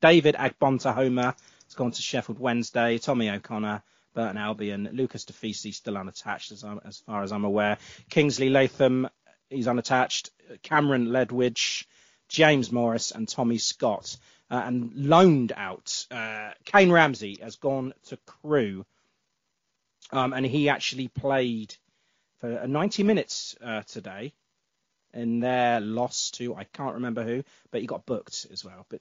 David Agbontohoma has gone to Sheffield Wednesday. Tommy O'Connor, Burton Albion. Lucas Defisi still unattached, as, I'm, as far as I'm aware. Kingsley Latham, he's unattached. Cameron Ledwidge, James Morris, and Tommy Scott. Uh, and loaned out, uh, Kane Ramsey has gone to Crewe, Um, and he actually played for 90 minutes uh, today in their loss to I can't remember who, but he got booked as well. But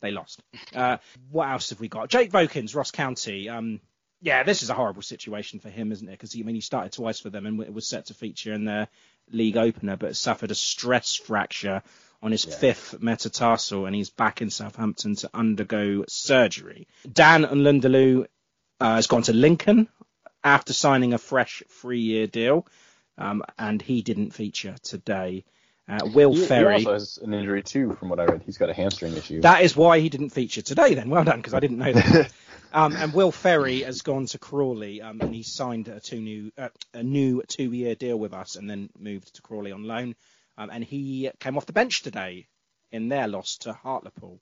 they lost. Uh, what else have we got? Jake Vokins, Ross County. Um, yeah, this is a horrible situation for him, isn't it? Because I mean, he started twice for them and was set to feature in their league opener, but suffered a stress fracture on his yeah. fifth metatarsal, and he's back in Southampton to undergo surgery. Dan N'Lundulu uh, has gone to Lincoln after signing a fresh three-year deal, um, and he didn't feature today. Uh, Will he, Ferry he also has an injury too, from what I read. He's got a hamstring issue. That is why he didn't feature today. Then, well done, because I didn't know that. um, and Will Ferry has gone to Crawley, um, and he signed a two new uh, a new two-year deal with us, and then moved to Crawley on loan. Um, and he came off the bench today in their loss to Hartlepool.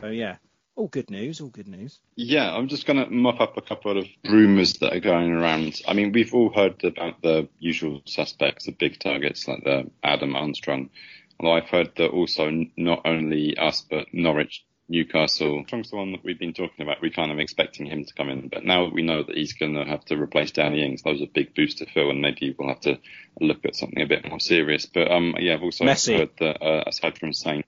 So yeah, all good news, all good news. Yeah, I'm just going to mop up a couple of rumours that are going around. I mean, we've all heard about the usual suspects, the big targets like the Adam Armstrong. Although I've heard that also not only us, but Norwich, Newcastle. Armstrong's the one that we've been talking about. We're kind of expecting him to come in, but now we know that he's going to have to replace Danny Ings. Those a big boost to fill, and maybe we'll have to look at something a bit more serious. But um, yeah, I've also Messi. heard that uh, aside from Saint,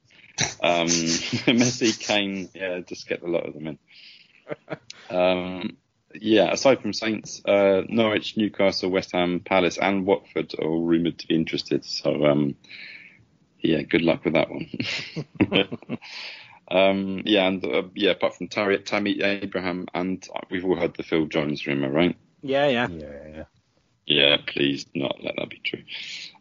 um, Messi, Kane, yeah, just get a lot of them in. Um, yeah, aside from Saints, uh, Norwich, Newcastle, West Ham, Palace, and Watford are all rumoured to be interested. So, um, yeah, good luck with that one. um, yeah, and uh, yeah, apart from Tammy, Tammy Abraham, and we've all heard the Phil Jones rumour, right? Yeah, yeah, yeah, yeah. Yeah, please not let that be true.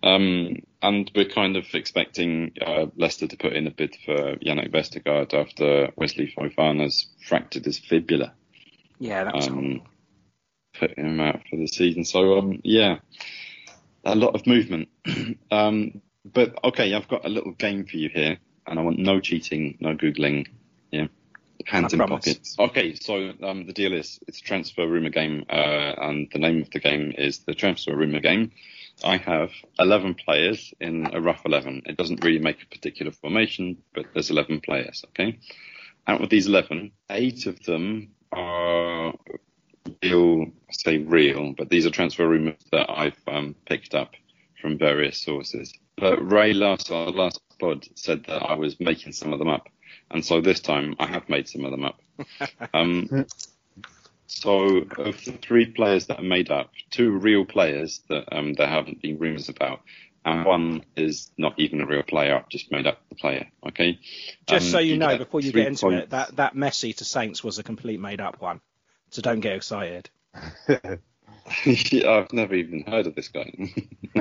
Um, and we're kind of expecting uh, Leicester to put in a bid for Jannik Vestergaard after Wesley Fofana's fractured his fibula. Yeah, that's um, put him out for the season. So um, yeah, a lot of movement. um, but okay, I've got a little game for you here, and I want no cheating, no googling. Yeah hands I in promise. pockets. Okay, so um, the deal is it's a transfer rumor game, uh, and the name of the game is the transfer rumor game. I have 11 players in a rough 11. It doesn't really make a particular formation, but there's 11 players. Okay, out of these 11, eight of them are real. I say real, but these are transfer rumors that I've um, picked up from various sources. But Ray last our last pod said that I was making some of them up. And so this time I have made some of them up. um, so of the three players that are made up, two real players that um, there haven't been rumours about, and one is not even a real player. I've just made up the player. Okay. Just um, so you, you know, before you get into points. it, that that Messi to Saints was a complete made up one. So don't get excited. I've never even heard of this guy.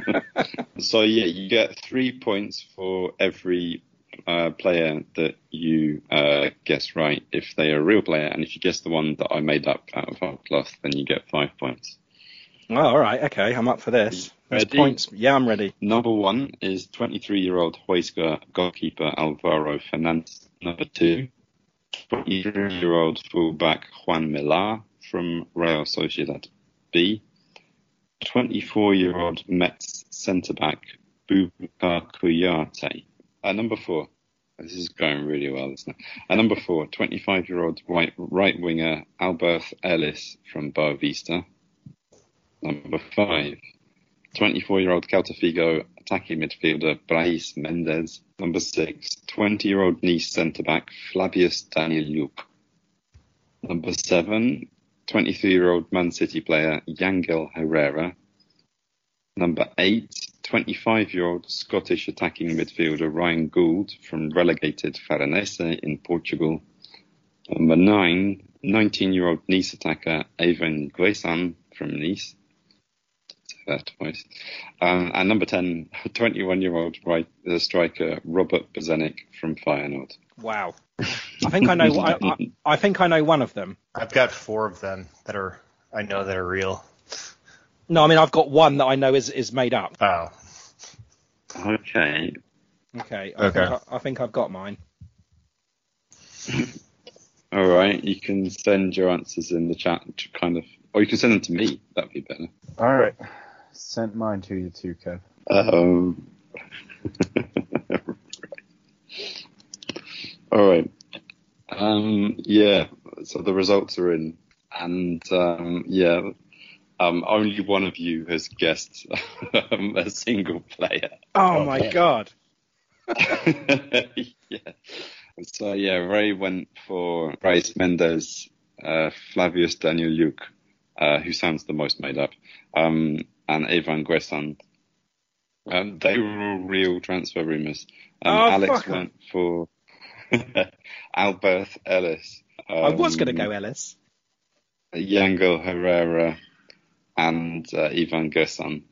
so yeah, you get three points for every uh, player that you uh, guess right if they are a real player, and if you guess the one that I made up out of our cloth, then you get five points. Oh, all right, okay, I'm up for this. points. Yeah, I'm ready. Number one is 23-year-old Huesca goalkeeper Alvaro Fernandez. Number two, 23-year-old fullback Juan Millar from Real Sociedad B. 24-year-old Metz centre-back Boubacar Kouyaté at number four, this is going really well, isn't it? At number four, 25 year old right, right winger Albert Ellis from Boavista. Number five, 24 year old Celta Vigo attacking midfielder Brais Mendez. Number six, 20 year old Nice centre back Flavius Daniliuc. Number seven, 23 year old Man City player Yangel Herrera. Number eight, 25-year-old Scottish attacking midfielder Ryan Gauld from relegated Farense in Portugal. Number nine, 19-year-old Nice attacker Evann Guessand from Nice. That twice. Um, and number 10, 21-year-old right, uh, striker Robert Bozenik from Feyenoord. Wow. I think I know. I, I, I think I know one of them. I've got four of them that are I know that are real. No, I mean I've got one that I know is is made up. Oh. Okay. Okay. I okay. Think I, I think I've got mine. All right. You can send your answers in the chat to kind of Or you can send them to me. That'd be better. All right. Sent mine to you too, Kev. Um, all right. Um, yeah. So the results are in, and um, yeah, um, only one of you has guessed um, a single player. Oh, my god. yeah. So yeah, Ray went for Brais Mendez, uh, Flavius Daniel Luke, uh, who sounds the most made up, um, and Evann Guessand. Um, they were all real transfer rumours. Um, Oh, Alex fuck 'em. went for Albert Ellis. I was going to um, go Ellis. Yangel Herrera and uh, Ivan Gerson.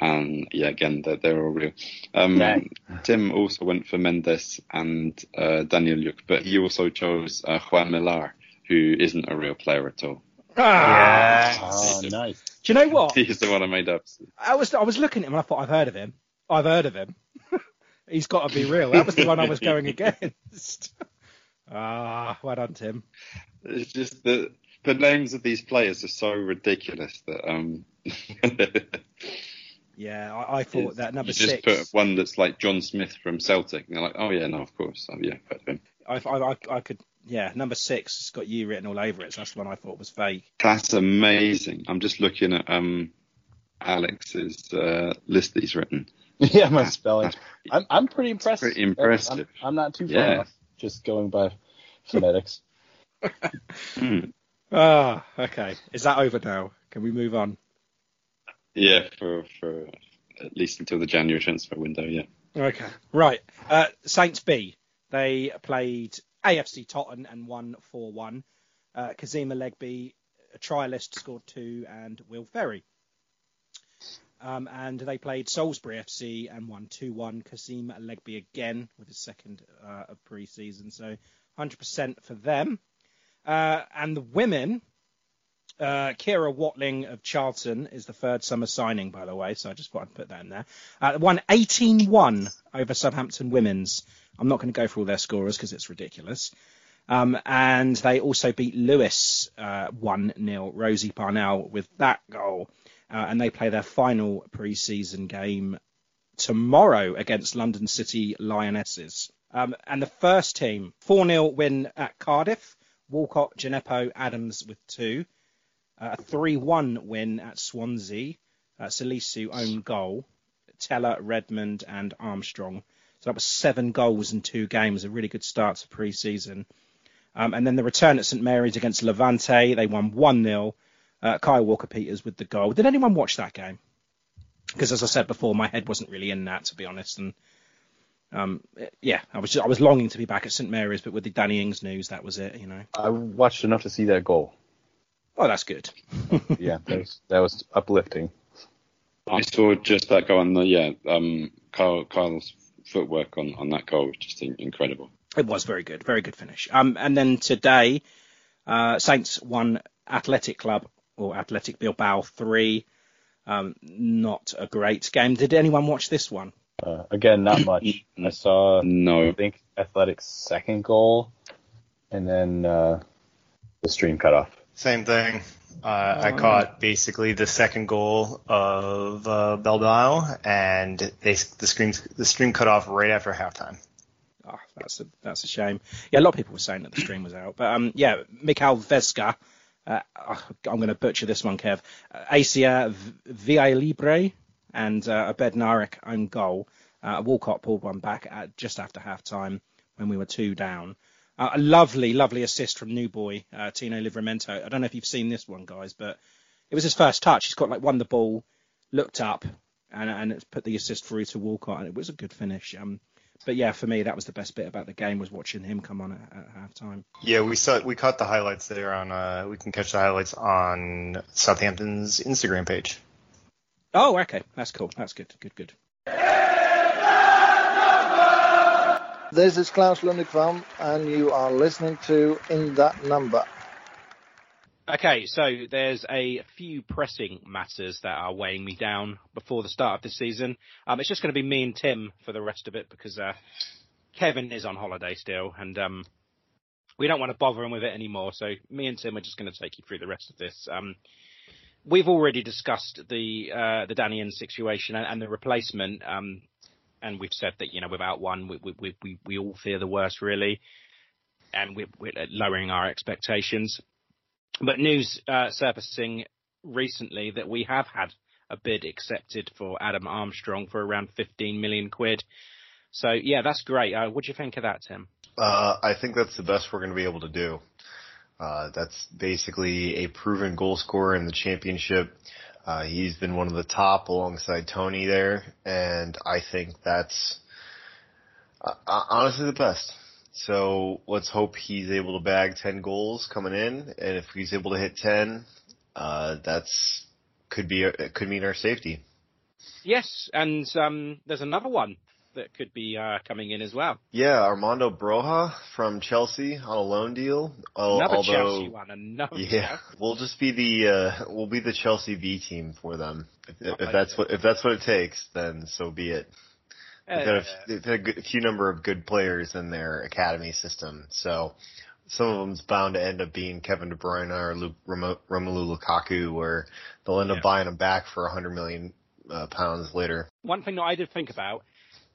And yeah, again, they're, they're all real. Um, Dang. Tim also went for Mendes and uh, Daniel Luke, but he also chose uh, Juan Millar, who isn't a real player at all. Ah. Oh, nice. Do you know what? He's the one I made up. I was I was looking at him and I thought I've heard of him. I've heard of him. He's got to be real. That was the one I was going against. Ah, well done, Tim. It's just the the names of these players are so ridiculous that um. Yeah, I, I thought that number you just six. put one that's like John Smith from Celtic, and they're like, oh yeah, no, of course, oh, yeah, heard of him. I, I, I, I could. Yeah, number six has got you written all over it. So that's the one I thought was fake. That's amazing. I'm just looking at um Alex's uh, list that he's written. Yeah, my spelling. I'm I'm pretty impressed. pretty impressive. I'm, I'm not too far Yeah. off. Just going by phonetics. Hmm. Ah, okay. Is that over now? Can we move on? Yeah, for for at least until the January transfer window. Yeah. Okay. Right. Uh, Saints B. They played AFC Tottenham and won 4 1. Uh, Kazeem Olaigbe, a trialist, scored two, and Will Ferry. Um, and they played Salisbury FC and won 2 1. Kazeem Olaigbe again with his second uh, of pre season. So 100% for them. Uh, and the women, uh, Kira Watling of Charlton is the third summer signing, by the way, so I just thought I'd put that in there. Uh, won 18-1 over Southampton Women's. I'm not going to go through all their scorers because it's ridiculous. Um, and they also beat Lewes uh, 1-0, Rosie Parnell with that goal. Uh, and they play their final pre-season game tomorrow against London City Lionesses. Um, and the first team, 4-0 win at Cardiff. Walcott, Djenepo, Adams with two. Uh, a 3-1 win at Swansea. Uh, Salisu own goal. Tella, Redmond, and Armstrong. So that was seven goals in two games. A really good start to pre-season. Um, and then the return at St Mary's against Levante. They won 1-0. Uh, Kyle Walker-Peters with the goal. Did anyone watch that game? Because as I said before, my head wasn't really in that, to be honest. And um, yeah, I was just, I was longing to be back at St Mary's, but with the Danny Ings news, that was it. You know. I watched enough to see that goal. Oh, that's good. Yeah, that was, that was uplifting. I saw just that goal on the yeah. Um, Kyle, Kyle's footwork on, on that goal was just incredible. It was very good, very good finish. Um, and then today, uh, Saints won Athletic Club or Athletic Bilbao three. Um, not a great game. Did anyone watch this one? Uh, again, not much. I saw, No, I think, Athletic's second goal, and then uh, the stream cut off. Same thing. Uh, I caught basically the second goal of uh, Bilbao, and they the stream the stream cut off right after halftime. Oh, that's a that's a shame. Yeah, a lot of people were saying that the stream was out, but um, yeah, Mikel Vesga. Uh, oh, I'm going to butcher this one, Kev. Uh, Asia Vi Libre and uh, a Bednarek own goal. Uh, Walcott pulled one back at just after half time when we were two down. Uh, a lovely, lovely assist from new boy uh, Tino Livramento. I don't know if you've seen this one, guys, but it was his first touch. He's got like won the ball, looked up, and and it's put the assist through to Walcott, and it was a good finish. Um, but yeah, for me, that was the best bit about the game was watching him come on at, at half time. Yeah, we saw we caught the highlights there on. Uh, we can catch the highlights on Southampton's Instagram page. Oh, okay, that's cool. That's good. Good. Good. This is Claus Lundekvam, and you are listening to In That Number. Okay, so there's a few pressing matters that are weighing me down before the start of the season. Um, it's just going to be me and Tim for the rest of it because uh, Kevin is on holiday still, and um, we don't want to bother him with it anymore. So me and Tim are just going to take you through the rest of this. Um, we've already discussed the uh, the Danny Ings situation and, and the replacement, um, and we've said that you know without one, we we we, we all fear the worst really, and we're, we're lowering our expectations. But news uh, surfacing recently that we have had a bid accepted for Adam Armstrong for around 15 million quid. So yeah, that's great. Uh, what do you think of that, Tim? Uh, I think that's the best we're going to be able to do. Uh, that's basically a proven goal scorer in the championship. Uh, he's been one of the top alongside Toney there, and I think that's uh, honestly the best. So let's hope he's able to bag 10 goals coming in, and if he's able to hit 10, uh, that's could be it could mean our safety. Yes, and um, there's another one that could be uh, coming in as well. Yeah, Armando Broja from Chelsea on a loan deal. Another although, Chelsea one. Another. Yeah, we'll just be the uh, we'll be the Chelsea B team for them. If, if that's what if that's what it takes, then so be it. They've got, a, they've got a, a few number of good players in their academy system, so some of them's bound to end up being Kevin De Bruyne or Luke, Romelu Lukaku, where they'll end up yeah. buying them back for a hundred million uh, pounds later. One thing that I did think about,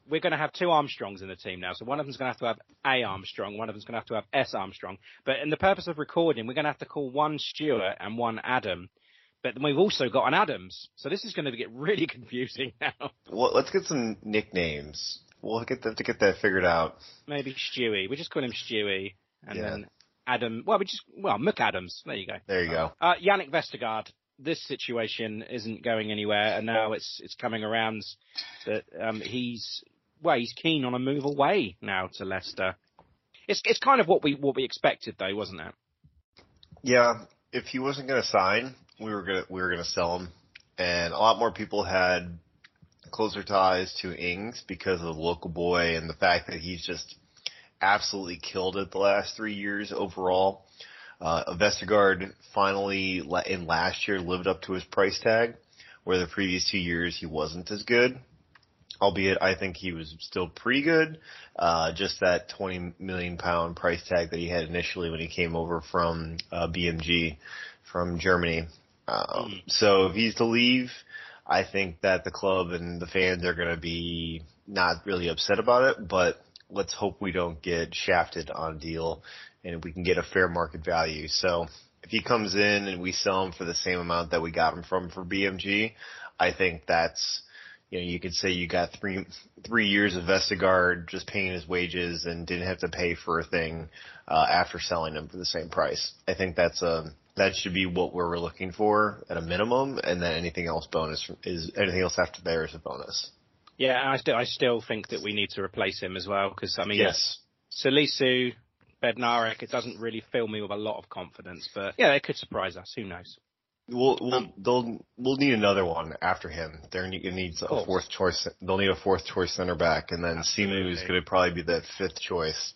we're going to have two Armstrongs in the team now. So one of them's going to have to have A Armstrong, one of them's going to have to have S Armstrong. But in the purpose of recording, we're going to have to call one Stuart and one Adam. But then we've also got an Adams. So this is going to get really confusing now. Well, let's get some nicknames. We'll get to get that figured out. Maybe Stewie. We just call him Stewie and yeah. then Adam. Well, we just well McAdams. There you go. There you go. Uh, Jannik Vestergaard. This situation isn't going anywhere, and now it's it's coming around that um, he's well, he's keen on a move away now to Leicester. It's it's kind of what we what we expected, though, wasn't it? Yeah, if he wasn't going to sign, we were gonna we were gonna sell him, and a lot more people had closer ties to Ings because of the local boy and the fact that he's just absolutely killed it the last three years overall. Uh, Vestergaard finally in last year lived up to his price tag, where the previous two years he wasn't as good. Albeit, I think he was still pretty good. Uh, just that 20 million pound price tag that he had initially when he came over from uh, BMG from Germany. Um, mm. So if he's to leave, I think that the club and the fans are going to be not really upset about it, but let's hope we don't get shafted on deal and we can get a fair market value. So if he comes in and we sell him for the same amount that we got him from for BMG, I think that's you know, you could say you got three three years of Vestergaard just paying his wages and didn't have to pay for a thing uh, after selling him for the same price. I think that's a that should be what we're looking for at a minimum, and then anything else bonus is anything else after there is a bonus. Yeah, I still I still think that we need to replace him as well because I mean, yes, Salisu, Bednarek, it doesn't really fill me with a lot of confidence, but yeah, it could surprise us. Who knows? We'll we'll um, they'll we'll need another one after him. They're needs a fourth choice. They'll need a fourth choice center back, and then Simu is going to probably be that fifth choice,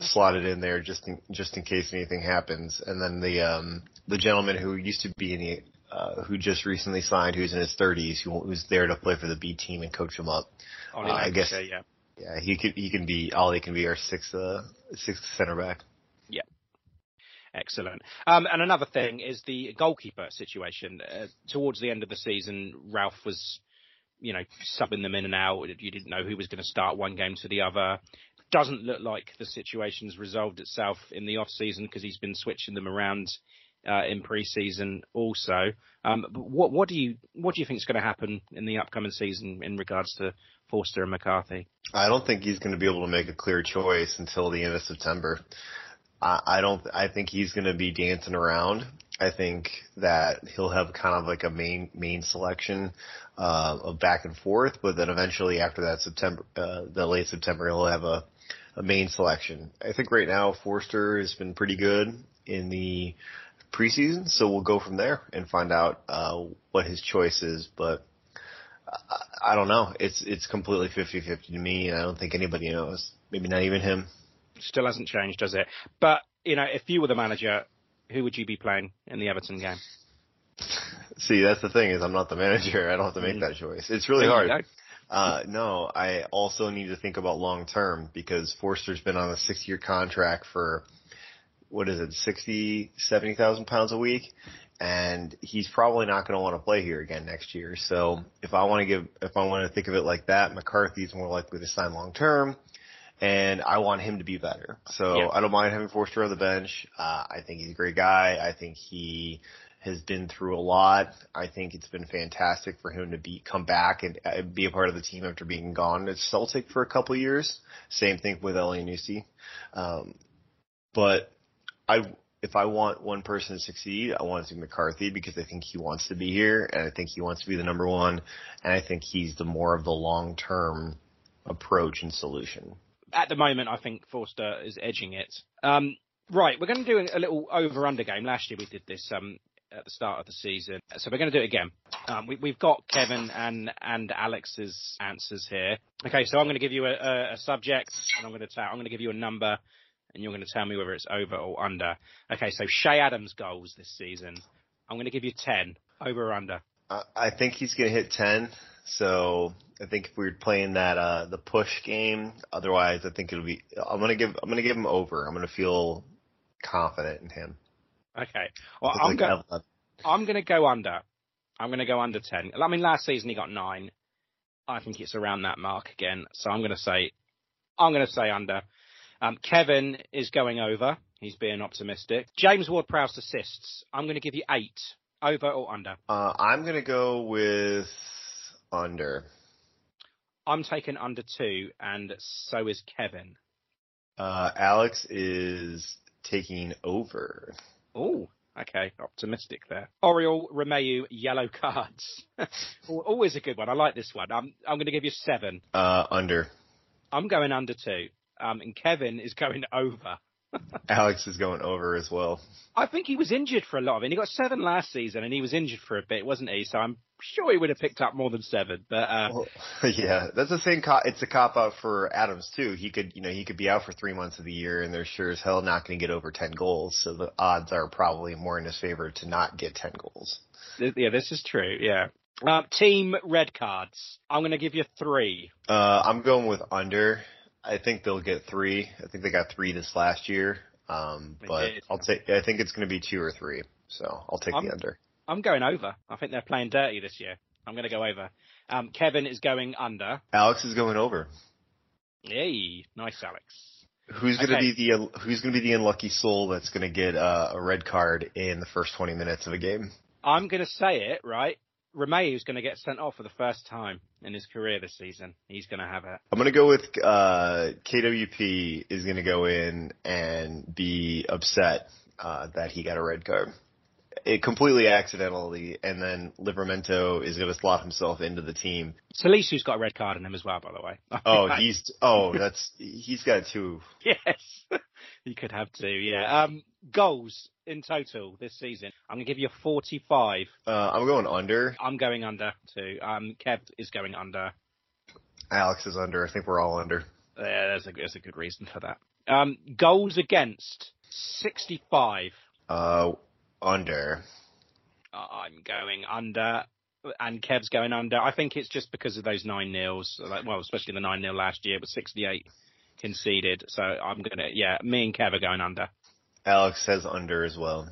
slotted in there just in just in case anything happens. And then the um the gentleman who used to be in the uh, who just recently signed, who's in his 30s, who, who's there to play for the B team and coach him up. Uh, I guess, say, yeah. Yeah, he could he can be Ollie can be our sixth uh, sixth center back. Yeah. Excellent. Um, and another thing is the goalkeeper situation. Uh, towards the end of the season, Ralph was, you know, subbing them in and out. You didn't know who was going to start one game to the other. Doesn't look like the situation's resolved itself in the off season because he's been switching them around uh, in pre-season also. Um, what, what do you what do you think is going to happen in the upcoming season in regards to Forster and McCarthy? I don't think he's going to be able to make a clear choice until the end of September. I, I don't. I think he's going to be dancing around. I think that he'll have kind of like a main main selection uh, of back and forth, but then eventually after that September, uh, the late September, he'll have a a main selection. I think right now Forster has been pretty good in the preseason, so we'll go from there and find out uh, what his choice is. But I, I don't know. It's it's completely 50-50 to me, and I don't think anybody knows. Maybe not even him. Still hasn't changed, does it? But you know, if you were the manager, who would you be playing in the Everton game? See, that's the thing is I'm not the manager. I don't have to make mm. that choice. It's really hard. Uh, no, I also need to think about long term because Forster's been on a six year contract for what is it, 60, 70,000 pounds a week. and he's probably not going to want to play here again next year. So if I want to give, if I want to think of it like that, McCarthy's more likely to sign long term, and I want him to be better. So Yeah. I don't mind having Forster on the bench. Uh, I think he's a great guy. I think he has been through a lot. I think it's been fantastic for him to be come back and uh, be a part of the team after being gone at Celtic for a couple years. Same thing with Elyounoussi. Um, but I, if I want one person to succeed, I want it to be McCarthy because I think he wants to be here and I think he wants to be the number one and I think he's the more of the long term approach and solution. At the moment, I think Forster is edging it. Um, right, we're going to do a little over-under game. Last year we did this um, at the start of the season, so we're going to do it again. Um, we, we've got Kevin and and Alex's answers here. Okay, so I'm going to give you a, a, a subject, and I'm going to tell, I'm going to give you a number, and you're going to tell me whether it's over or under. Okay, so Ché Adams goals this season. I'm going to give you ten. Over or under? I think he's going to hit 10. So I think if we were playing that, uh, the push game, otherwise I think it'll be, I'm going to give, I'm going to give him over. I'm going to feel confident in him. Okay. Well, I'm like going. I'm going to go under. I'm going to go under 10. I mean, last season he got nine. I think it's around that mark again. So I'm going to say, I'm going to say under. Um, Kevin is going over. He's being optimistic. James Ward-Prowse assists. I'm going to give you eight. Over or under? Uh, I'm going to go with under. I'm taking under two, and so is Kevin. Uh, Alex is taking over. Oh, okay, optimistic there. Oriol Romeu yellow cards. Always a good one. I like this one. I'm I'm going to give you seven. Uh, under. I'm going under two. Um, and Kevin is going over. Alex is going over as well. I think he was injured for a lot of it. He got seven last season, and he was injured for a bit, wasn't he? So I'm sure he would have picked up more than seven. But uh, Well, yeah, that's the same. Co- it's a cop out for Adams too. He could, you know, he could be out for three months of the year, and they're sure as hell not going to get over ten goals. So the odds are probably more in his favor to not get ten goals. yeah, this is true. Yeah. Uh, team red cards. I'm going to give you three. Uh, I'm going with under. I think they'll get three. I think they got three this last year. Um, but. I'll take. I think it's going to be two or three. So I'll take I'm- the under. I'm going over. I think they're playing dirty this year. I'm going to go over. Um, Kevin is going under. Alex is going over. Yay, nice, Alex. Who's going to Okay. be the Who's going to be the unlucky soul that's going to get uh, a red card in the first 20 minutes of a game? I'm going to say it right. Romeu's going to get sent off for the first time in his career this season. He's going to have it. I'm gonna go with uh, KWP is gonna go in and be upset uh, that he got a red card. It completely accidentally, and then Livramento is gonna slot himself into the team. Salisu's got a red card in him as well, by the way. Oh, he's oh that's he's got two. yes, he could have two. Yeah. Um, goals in total this season. I'm going to give you 45. Uh, I'm going under. I'm going under too. Um, Kev is going under. Alex is under. I think we're all under. Yeah, there's a there's a good reason for that. Um, goals against 65. Uh, under. I'm going under, and Kev's going under. I think it's just because of those nine nils. Like, well, especially the nine nil last year, but 68 conceded. So I'm gonna, yeah, me and Kev are going under. Alex says under as well.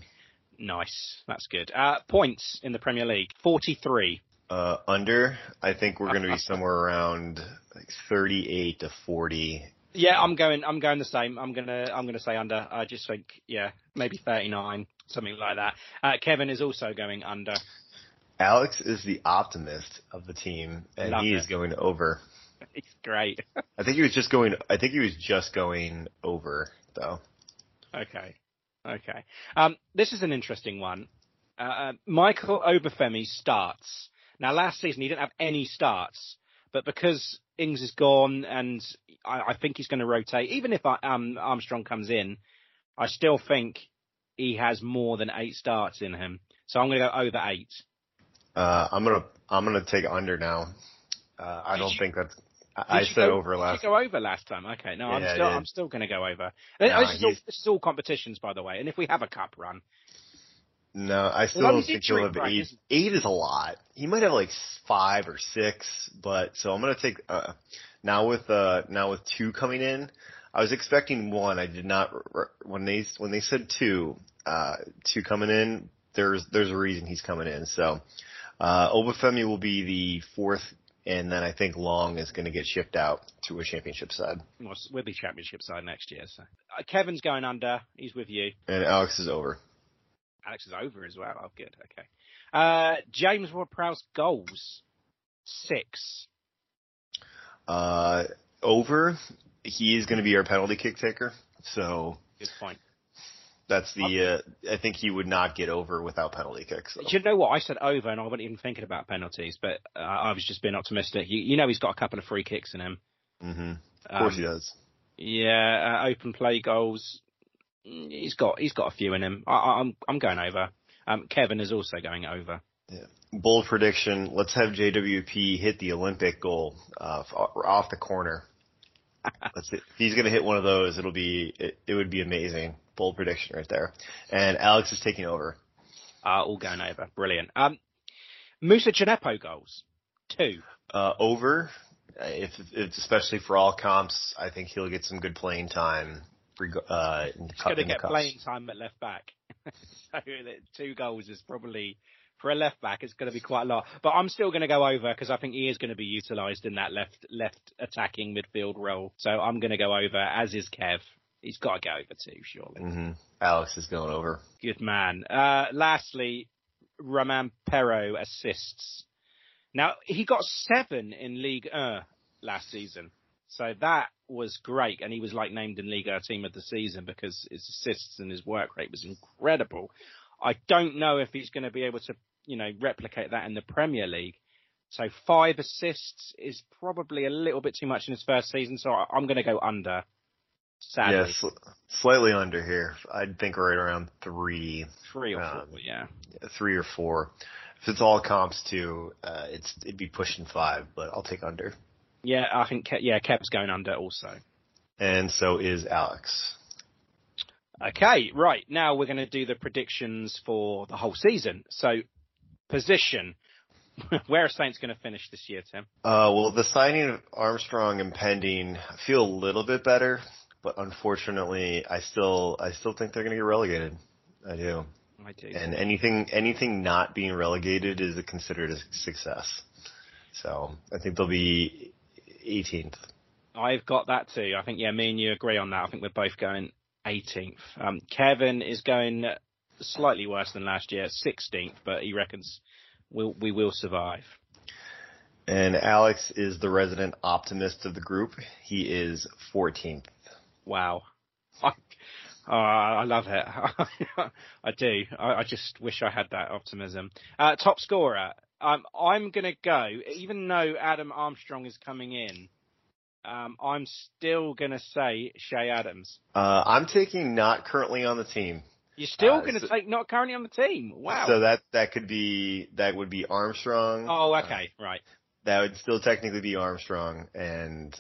Nice, that's good. Uh, points in the Premier League, 43. Uh, under. I think we're gonna be somewhere around like 38 to 40. Yeah, I'm going. I'm going the same. I'm gonna. I'm gonna say under. I just think, yeah, maybe 39, something like that. Uh, Kevin is also going under. Alex is the optimist of the team, and Love he it. is going over. He's great. I think he was just going. I think he was just going over though. Okay. Okay. Um, this is an interesting one. Uh, uh, Michael Obafemi starts. Now, last season he didn't have any starts, but because Ings is gone and I, I think he's going to rotate, even if uh, um, Armstrong comes in, I still think he has more than eight starts in him. So I'm going to go over eight. Uh, I'm gonna. I'm gonna take under now. Uh, I Did don't you- think that's. I, I said go- over last. Go over last time. Okay. No, I'm still. I'm still going to go over. No, this, is all, this is all competitions, by the way. And if we have a cup run, No, I still Well, don't think he'll have eight. isn't Eight is a lot. He might have like five or six, but so I'm gonna take. Uh, now with uh now with two coming in, I was expecting one. I did not when they when they said two, uh two coming in, there's there's a reason he's coming in. So uh, Obafemi will be the fourth, and then I think Long is going to get shipped out to a championship side, Well, We'll be championship side next year. So uh, Kevin's going under. He's with you. and Alex is over. Alex is over as well. Oh, good. Okay. Uh, James Ward-Prowse goals six. Uh, over, he is going to be our penalty kick taker. So Good point. that's the. Uh, I think he would not get over without penalty kicks. Do you know what I said over, and I wasn't even thinking about penalties, but uh, I was just being optimistic. You, you know, he's got a couple of free kicks in him. hmm Of course Um, he does. Yeah, uh, open play goals. He's got he's got a few in him. I, I- I'm I'm going over. Um, Kevin is also going over. Bold prediction. Let's have JWP hit the Olympic goal uh, off the corner. Let's see. If he's going to hit one of those, it'll be it, it would be amazing. Bold prediction right there. And Alex is taking over. Uh, all going over. Brilliant. Um, Moussa Djenepo goals two. Uh, over. If, if especially for all comps, I think he'll get some good playing time. Uh, in the He's going to get playing time at left back. so that two goals is probably for a left back. It's going to be quite a lot. But I'm still going to go over because I think he is going to be utilised in that left left attacking midfield role. So I'm going to go over. As is Kev. He's got to go over too, surely. hmm Alex is going over. Good man. Uh, lastly, Romain Perraud assists. Now, he got seven in League 1 last season. So that was great. And he was like named in Liga team of the season because his assists and his work rate was incredible. I don't know if he's going to be able to, you know, replicate that in the Premier League. So five assists is probably a little bit too much in his first season. So I'm going to go under. Sadly. Yeah, sl- slightly under here. I'd think right around three. Three or four, Um, yeah. three or four. If it's all comps too, uh, it's it'd be pushing five, but I'll take under. Yeah, I think Ke- yeah, Kev's going under also. And so is Alex. Okay, right now we're going to do the predictions for the whole season. So, position. Where are Saints going to finish this year, Tim? Uh, well, the signing of Armstrong impending, I feel a little bit better, but unfortunately, I still I still think they're going to get relegated. I do. I do. And anything anything not being relegated is considered a success. So I think they'll be 18th. I've got that too. I think yeah, me and you agree on that. I think we're both going 18th. Um, Kevin is going slightly worse than last year, 16th, but he reckons we'll, we will survive. And Alex is the resident optimist of the group. He is 14th. Wow. I, oh, I love it. I do. I, I just wish I had that optimism. Uh, top scorer. Um, I'm going to go, even though Adam Armstrong is coming in, um, I'm still going to say Ché Adams. Uh, I'm taking not currently on the team. You're still Uh, going to so- take not currently on the team. Wow. So that that could be that would be Armstrong. oh, okay. Right. That would still technically be Armstrong, and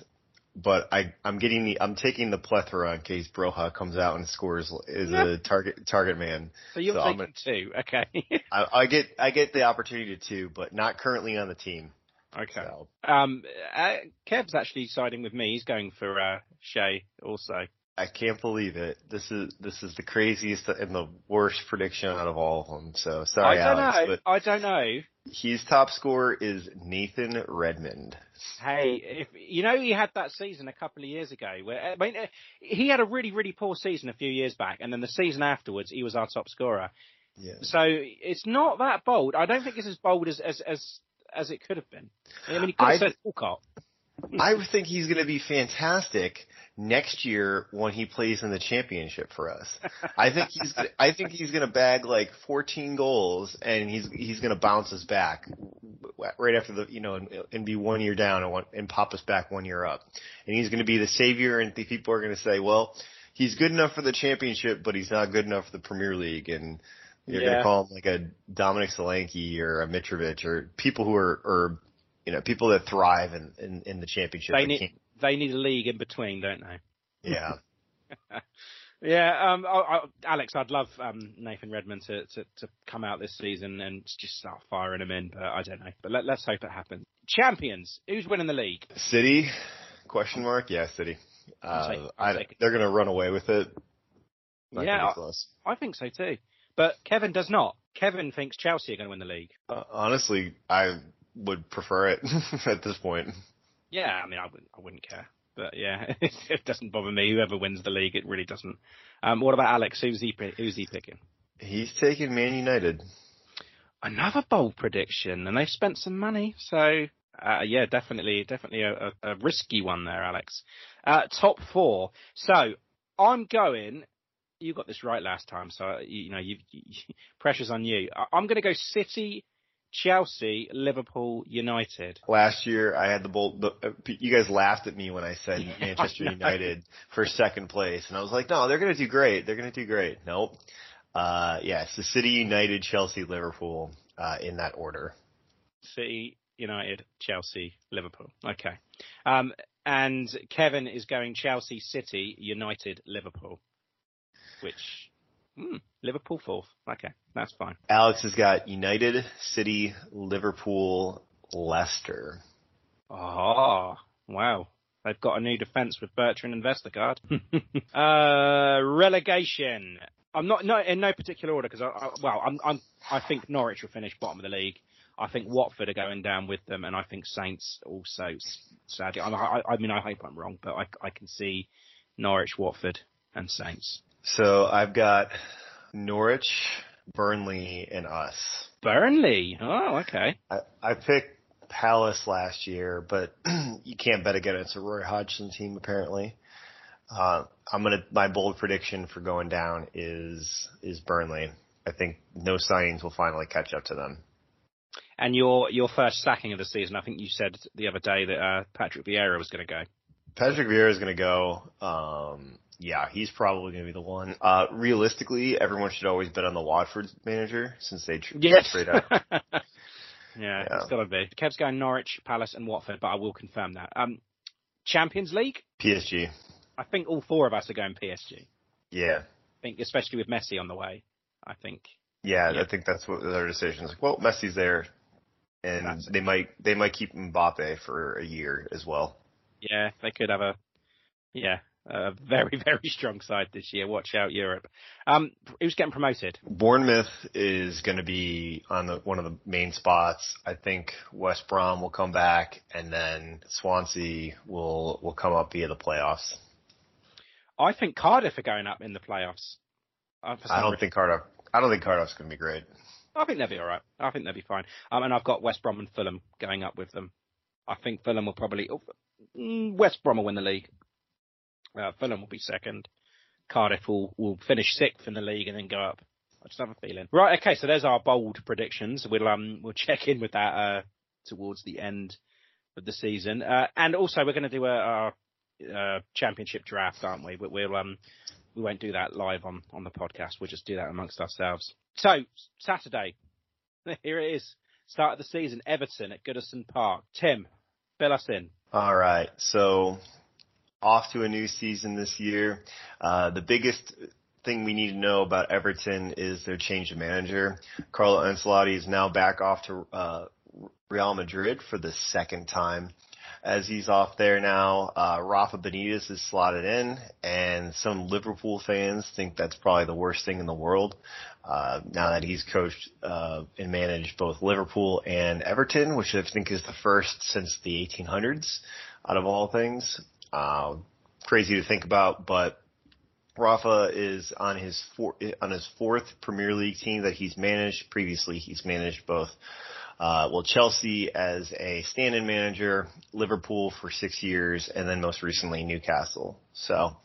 but I I'm getting the I'm taking the plethora in case Broja comes out and scores is a target target man. So you're So I'm taking two. Okay. I, I get I get the opportunity to, two, but not currently on the team. okay. So Um, uh, Kev's actually siding with me. He's going for uh, Ché also. I can't believe it. This is this is the craziest and the worst prediction out of all of them. So sorry, I don't Alex, know. but I don't know. his top scorer is Nathan Redmond. Hey, if you know he had that season a couple of years ago where I mean uh, he had a really really poor season a few years back, and then the season afterwards he was our top scorer. Yeah. So it's not that bold. I don't think it's as bold as as as, as it could have been. I mean, he could have I- said Walcott. I think he's going to be fantastic next year when he plays in the championship for us. I think he's I think he's going to bag like 14 goals and he's he's going to bounce us back right after the you know and, and be one year down and one, and pop us back one year up. And he's going to be the savior and the people are going to say, "Well, he's good enough for the championship, but he's not good enough for the Premier League." And you're going to call him like a Dominic Solanke or a Mitrovic or people who are or you know people that thrive in in, in the championship. They need they need a league in between, don't they? yeah. Yeah, um, I, I, Alex, I'd love um, Nathan Redmond to, to, to come out this season and just start firing him in, but I don't know. But let, let's hope it happens. Champions, who's winning the league? City? Question mark? Yeah, City. Uh, take- I, they're going to run away with it. Not Yeah. I think so too. but Kevin does not. Kevin thinks Chelsea are going to win the league. Uh, honestly, I would prefer it at this point. Yeah, I mean, I wouldn't, I wouldn't care. But yeah, it doesn't bother me. Whoever wins the league, it really doesn't. Um, what about Alex? Who's he? Who's he picking? He's taking Man United. Another bold prediction, and they've spent some money, so uh, yeah, definitely, definitely a, a, risky one there, Alex. Uh, top four. So I'm going. You got this right last time, so you, you know you, pressure's on you. I'm going to go City, Chelsea, Liverpool, United. Last year, I had the bold. The, you guys laughed at me when I said yeah, Manchester United for second place, and I was like, no, they're going to do great. They're going to do great. Nope. Uh, yes, the City, United, Chelsea, Liverpool, uh, in that order. City, United, Chelsea, Liverpool. Okay. Um, and Kevin is going Chelsea, City, United, Liverpool. Which Hmm, Liverpool fourth. Okay, that's fine. Alex has got United, City, Liverpool, Leicester. Oh, wow. They've got a new defence with Bertrand and Vestergaard. uh, relegation. I'm not no, in no particular order because I, I, well, I'm, I'm I think Norwich will finish bottom of the league. I think Watford are going down with them, and I think Saints also. Sadly, I, I, I mean, I hope I'm wrong, but I, I can see Norwich, Watford, and Saints. So I've got Norwich, Burnley, and us. Burnley. Oh, okay. I, I picked Palace last year, but you can't bet against a Roy Hodgson team apparently. Uh, I'm gonna my bold prediction for going down is is Burnley. I think no signings will finally catch up to them. And your your first sacking of the season, I think you said the other day that uh, Patrick Vieira was going to go. Patrick Vieira is going to go. Um, yeah, he's probably going to be the one. Uh, realistically, everyone should always bet on the Watford manager since they tr- yes. straight up. yeah, yeah, it's got to be. Kev's going Norwich, Palace, and Watford, but I will confirm that. Um, Champions League? PSG. I think all four of us are going PSG. Yeah. I think, especially with Messi on the way. I think. Yeah, yeah. I think that's what their decision is. Well, Messi's there, and they might they might keep Mbappe for a year as well. Yeah, they could have a yeah a very, very strong side this year. Watch out, Europe. Um, who's getting promoted? Bournemouth is going to be on the, one of the main spots. I think West Brom will come back, and then Swansea will will come up via the playoffs. I think Cardiff are going up in the playoffs. Uh, I don't reason. think Cardiff. I don't think Cardiff's going to be great. I think they'll be all right. I think they'll be fine. Um, and I've got West Brom and Fulham going up with them. I think Fulham will probably. Oh, mm, West Brom will win the league. Uh, Fulham will be second. Cardiff will, will finish sixth in the league and then go up. I just have a feeling. Right, okay, so there's our bold predictions. We'll um we'll check in with that uh towards the end of the season. Uh, and also we're going to do a, a, championship draft, aren't we? We'll um we won't do that live on on the podcast. We'll just do that amongst ourselves. So Saturday, here it is. Start of the season. Everton at Goodison Park. Tim, fill us in. All right. So off to a new season this year. Uh, the biggest thing we need to know about Everton is their change of manager. Carlo Ancelotti is now back off to uh, Real Madrid for the second time. As he's off there now, uh, Rafa Benitez is slotted in, and some Liverpool fans think that's probably the worst thing in the world. Uh, now that he's coached uh, and managed both Liverpool and Everton, which I think is the first since the 1800s, out of all things. Uh, crazy to think about, but Rafa is on his four, on his fourth Premier League team that he's managed. Previously, he's managed both, uh, well, Chelsea as a stand-in manager, Liverpool for six years, and then most recently Newcastle. So,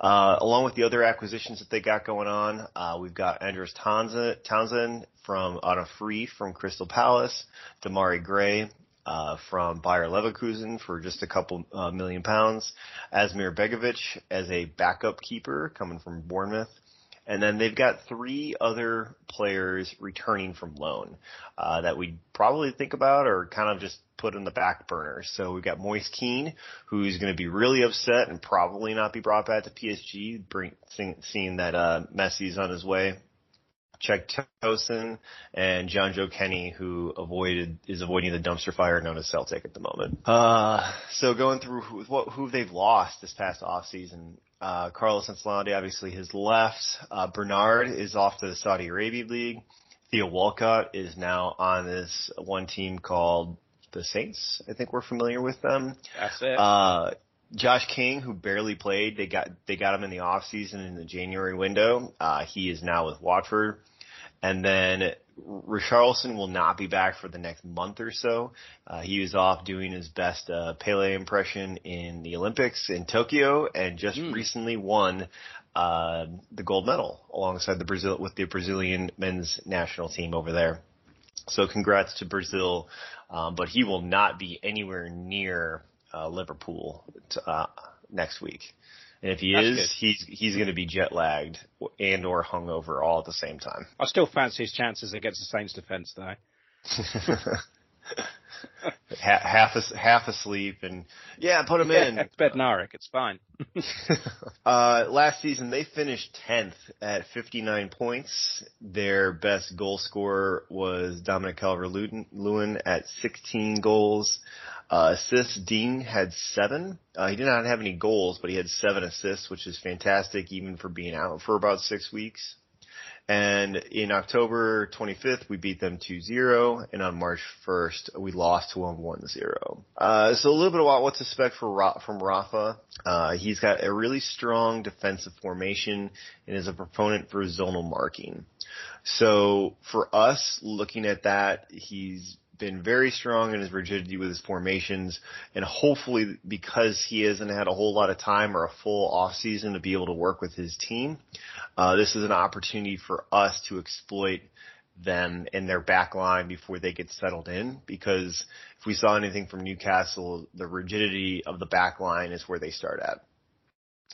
uh, along with the other acquisitions that they got going on, uh, we've got Andros Townsend, Townsend from on a free from Crystal Palace, Demarai Gray uh, from Bayer Leverkusen for just a couple uh, million pounds. Asmir Begovic as a backup keeper coming from Bournemouth. And then they've got three other players returning from loan uh, that we probably think about or kind of just put in the back burner. So we've got Moise Kean, who's going to be really upset and probably not be brought back to PSG, bring, seeing, seeing that uh, Messi's on his way. Cheick Tosin and Jonjoe Kenny, who avoided is avoiding the dumpster fire known as Celtic at the moment. Uh, so going through who, what, who they've lost this past off season, Uh, Carlos Ancelotti obviously has left. Uh, Bernard is off to the Saudi Arabia League. Theo Walcott is now on this one team called the Saints. I think we're familiar with them. That's it. Uh, Josh King, who barely played, they got they got him in the off season in the January window. Uh, he is now with Watford, and then Richarlison will not be back for the next month or so. Uh, he was off doing his best uh, Pele impression in the Olympics in Tokyo, and just Mm. recently won uh, the gold medal alongside the Brazil with the Brazilian men's national team over there. So congrats to Brazil, um, but he will not be anywhere near uh, Liverpool t- uh, next week. And if he That's is, good. he's he's going to be jet lagged and or hungover all at the same time. I still fancy his chances against the Saints defence, though. Ha- half half asleep and yeah, put him in. it's Bednarek. It's fine. Uh, last season they finished 10th at 59 points. Their best goal scorer was Dominic Calvert-Lewin at 16 goals. Uh, assists, Digne had seven. Uh, he did not have any goals, but he had seven assists, which is fantastic even for being out for about six weeks. And in October 25th, we beat them 2-0, and on March 1st, we lost to them 1-0. Uh, so a little bit about what to expect for from Rafa. Uh, he's got a really strong defensive formation and is a proponent for zonal marking. So for us, looking at that, he's been very strong in his rigidity with his formations, and hopefully because he hasn't had a whole lot of time or a full off season to be able to work with his team, uh, this is an opportunity for us to exploit them in their back line before they get settled in. Because if we saw anything from Newcastle, the rigidity of the back line is where they start at.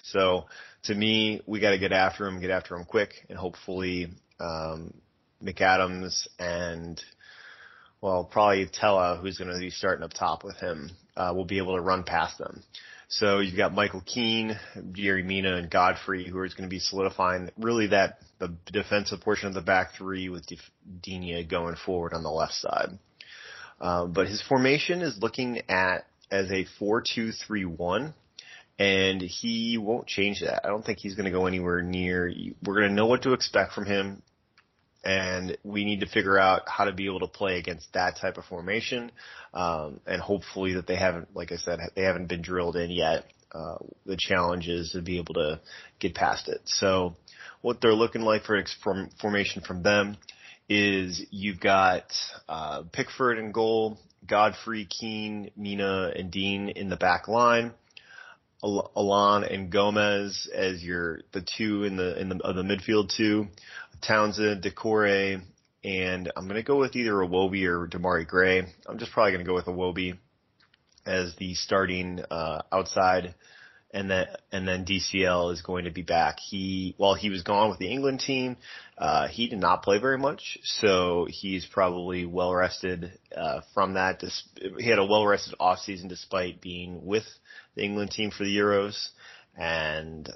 So to me, we got to get after him, get after him quick, and hopefully um, McAdams and well, probably Tella, who's going to be starting up top with him, uh, will be able to run past them. So you've got Michael Keane, Yerry Mina, and Godfrey, who are going to be solidifying really that the defensive portion of the back three with Def- Digne going forward on the left side. Um, but his formation is looking at as a four-two-three-one, and he won't change that. I don't think he's going to go anywhere near. We're going to know what to expect from him and we need to figure out how to be able to play against that type of formation. Um, and hopefully that they haven't, like I said, they haven't been drilled in yet. Uh, the challenge is to be able to get past it. So what they're looking like for from formation from them is you've got uh, Pickford in goal, Godfrey, Keane, Mina, and Digne in the back line. Al- Allan and Gomez as your the two in the in the of the midfield two, Townsend, Doucouré, and I'm gonna go with either Iwobi or Demarai Gray. I'm just probably gonna go with Iwobi as the starting uh, outside, and then and then DCL is going to be back. He while he was gone with the England team, uh, he did not play very much, so he's probably well rested uh, from that. He had a well rested off season despite being with the England team for the Euros, and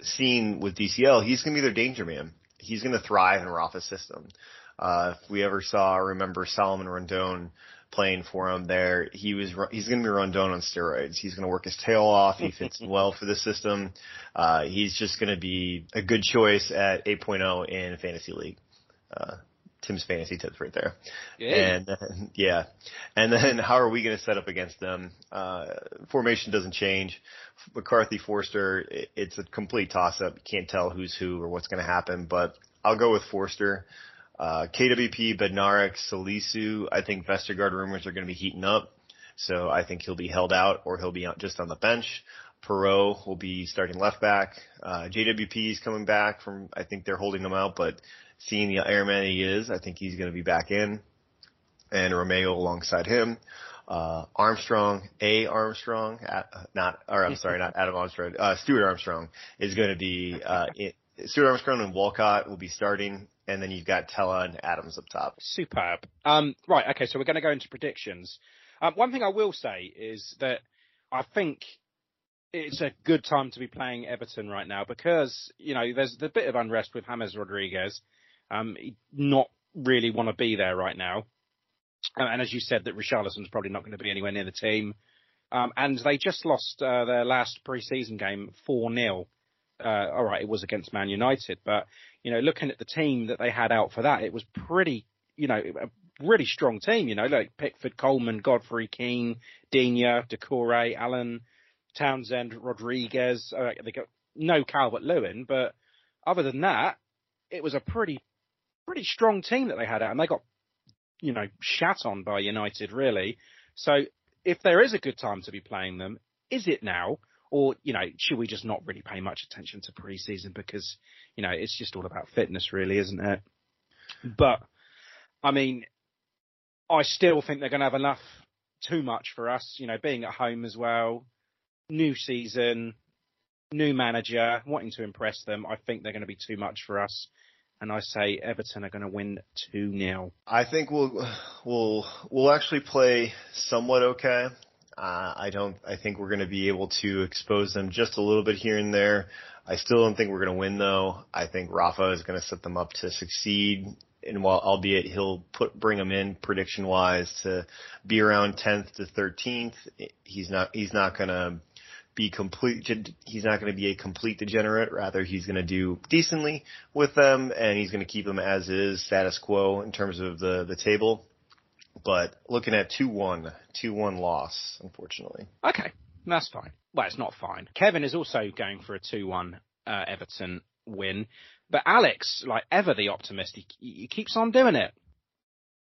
seeing with DCL, he's going to be their danger man. He's going to thrive in Rafa's system. Uh, if we ever saw, remember Solomon Rondon playing for him there, he was, he's going to be Rondon on steroids. He's going to work his tail off. He fits well for the system. Uh, he's just going to be a good choice at 8.0 in fantasy league. Uh, Tim's fantasy tips right there. Yeah. And then, yeah. And then how are we going to set up against them? Uh, formation doesn't change. McCarthy, Forster, it, it's a complete toss up. You can't tell who's who or what's going to happen, but I'll go with Forster. Uh, KWP, Bednarek, Salisu, I think Vestergaard rumors are going to be heating up. So I think he'll be held out or he'll be just on the bench. Perraud will be starting left back. Uh, JWP is coming back from, I think they're holding him out, but seeing the Ironman he is, I think he's going to be back in. And Romeo alongside him. Uh, Armstrong, A. Armstrong, not, or I'm sorry, not Adam Armstrong, uh, Stuart Armstrong is going to be, uh, it, Stuart Armstrong and Walcott will be starting, and then you've got Tella and Adams up top. Superb. Um, right, okay, so we're going to go into predictions. Um, one thing I will say is that I think it's a good time to be playing Everton right now because, you know, there's a bit of unrest with James Rodriguez. Um, not really want to be there right now. Uh, and as you said, that Richarlison's probably not going to be anywhere near the team. Um, and they just lost uh, their last pre-season game 4-0 Uh, all right, it was against Man United, but you know, looking at the team that they had out for that, it was pretty, you know, a really strong team. You know, like Pickford, Coleman, Godfrey, Keane, Digne, Doucouré, Allen, Townsend, Rodriguez. Uh, they got no Calvert Lewin, but other than that, it was a pretty, pretty strong team that they had out, and they got, you know, shat on by United really. So if there is a good time to be playing them, is it now? Or, you know, should we just not really pay much attention to preseason because, you know, it's just all about fitness really, isn't it? But, I mean, I still think they're going to have enough, too much for us, you know, being at home as well, new season, new manager, wanting to impress them. I think they're going to be too much for us. And I say Everton are going to win 2 0. I think we'll, we'll, we'll actually play somewhat okay. Uh, I don't. I think we're going to be able to expose them just a little bit here and there. I still don't think we're going to win though. I think Rafa is going to set them up to succeed. And while, albeit he'll put bring them in prediction wise to be around 10th to 13th, he's not. He's not going to be complete. He's not going to be a complete degenerate. Rather, he's going to do decently with them, and he's going to keep them as is, status quo in terms of the the table but looking at 2-1, 2-1 loss, unfortunately. Okay, that's fine. Well, it's not fine. Kevin is also going for a 2-1 uh, Everton win, but Alex, like ever the optimist, he, he keeps on doing it.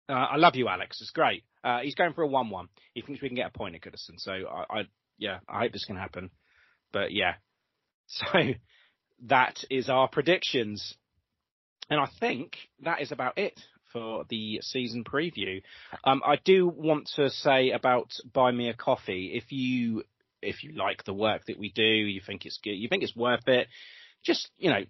Uh, I love you, Alex. It's great. Uh, he's going for a 1-1. He thinks we can get a point at Goodison. So I, I, yeah, I hope this can happen. But yeah, so that is our predictions. And I think that is about it for the season preview. Um, I do want to say about Buy Me a Coffee. If you if you like the work that we do, you think it's good, you think it's worth it, just you know,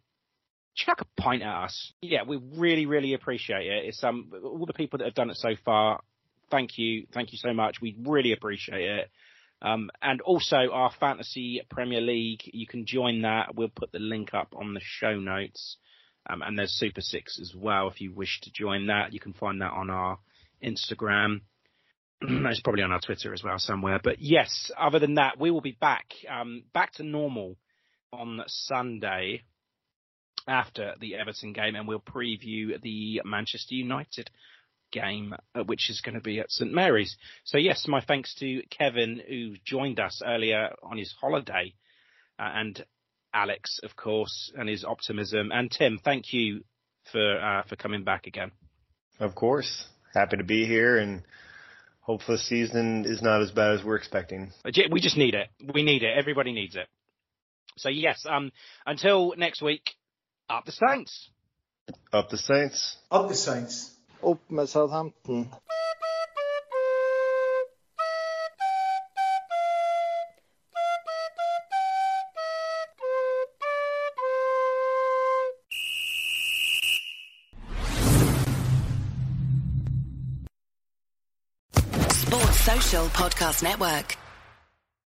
chuck a pint at us. Yeah, we really really appreciate it. It's um all the people that have done it so far. Thank you, thank you so much. We really appreciate it. Um, and also our fantasy Premier League, you can join that. We'll put the link up on the show notes. Um, and there's Super Six as well. If you wish to join that, you can find that on our Instagram. it's probably on our Twitter as well somewhere. But yes, other than that, we will be back, um, back to normal on Sunday after the Everton game, and we'll preview the Manchester United game, uh, which is going to be at St Mary's. So yes, my thanks to Kevin who joined us earlier on his holiday, uh, and Alex, of course, and his optimism. And Tim, thank you for uh, for coming back again. Of course, happy to be here, and hope the season is not as bad as we're expecting. We just need it. We need it. Everybody needs it. So yes, um, until next week, up the Saints. Up the Saints. Up the Saints. Up med Southampton. Sports Social Podcast Network.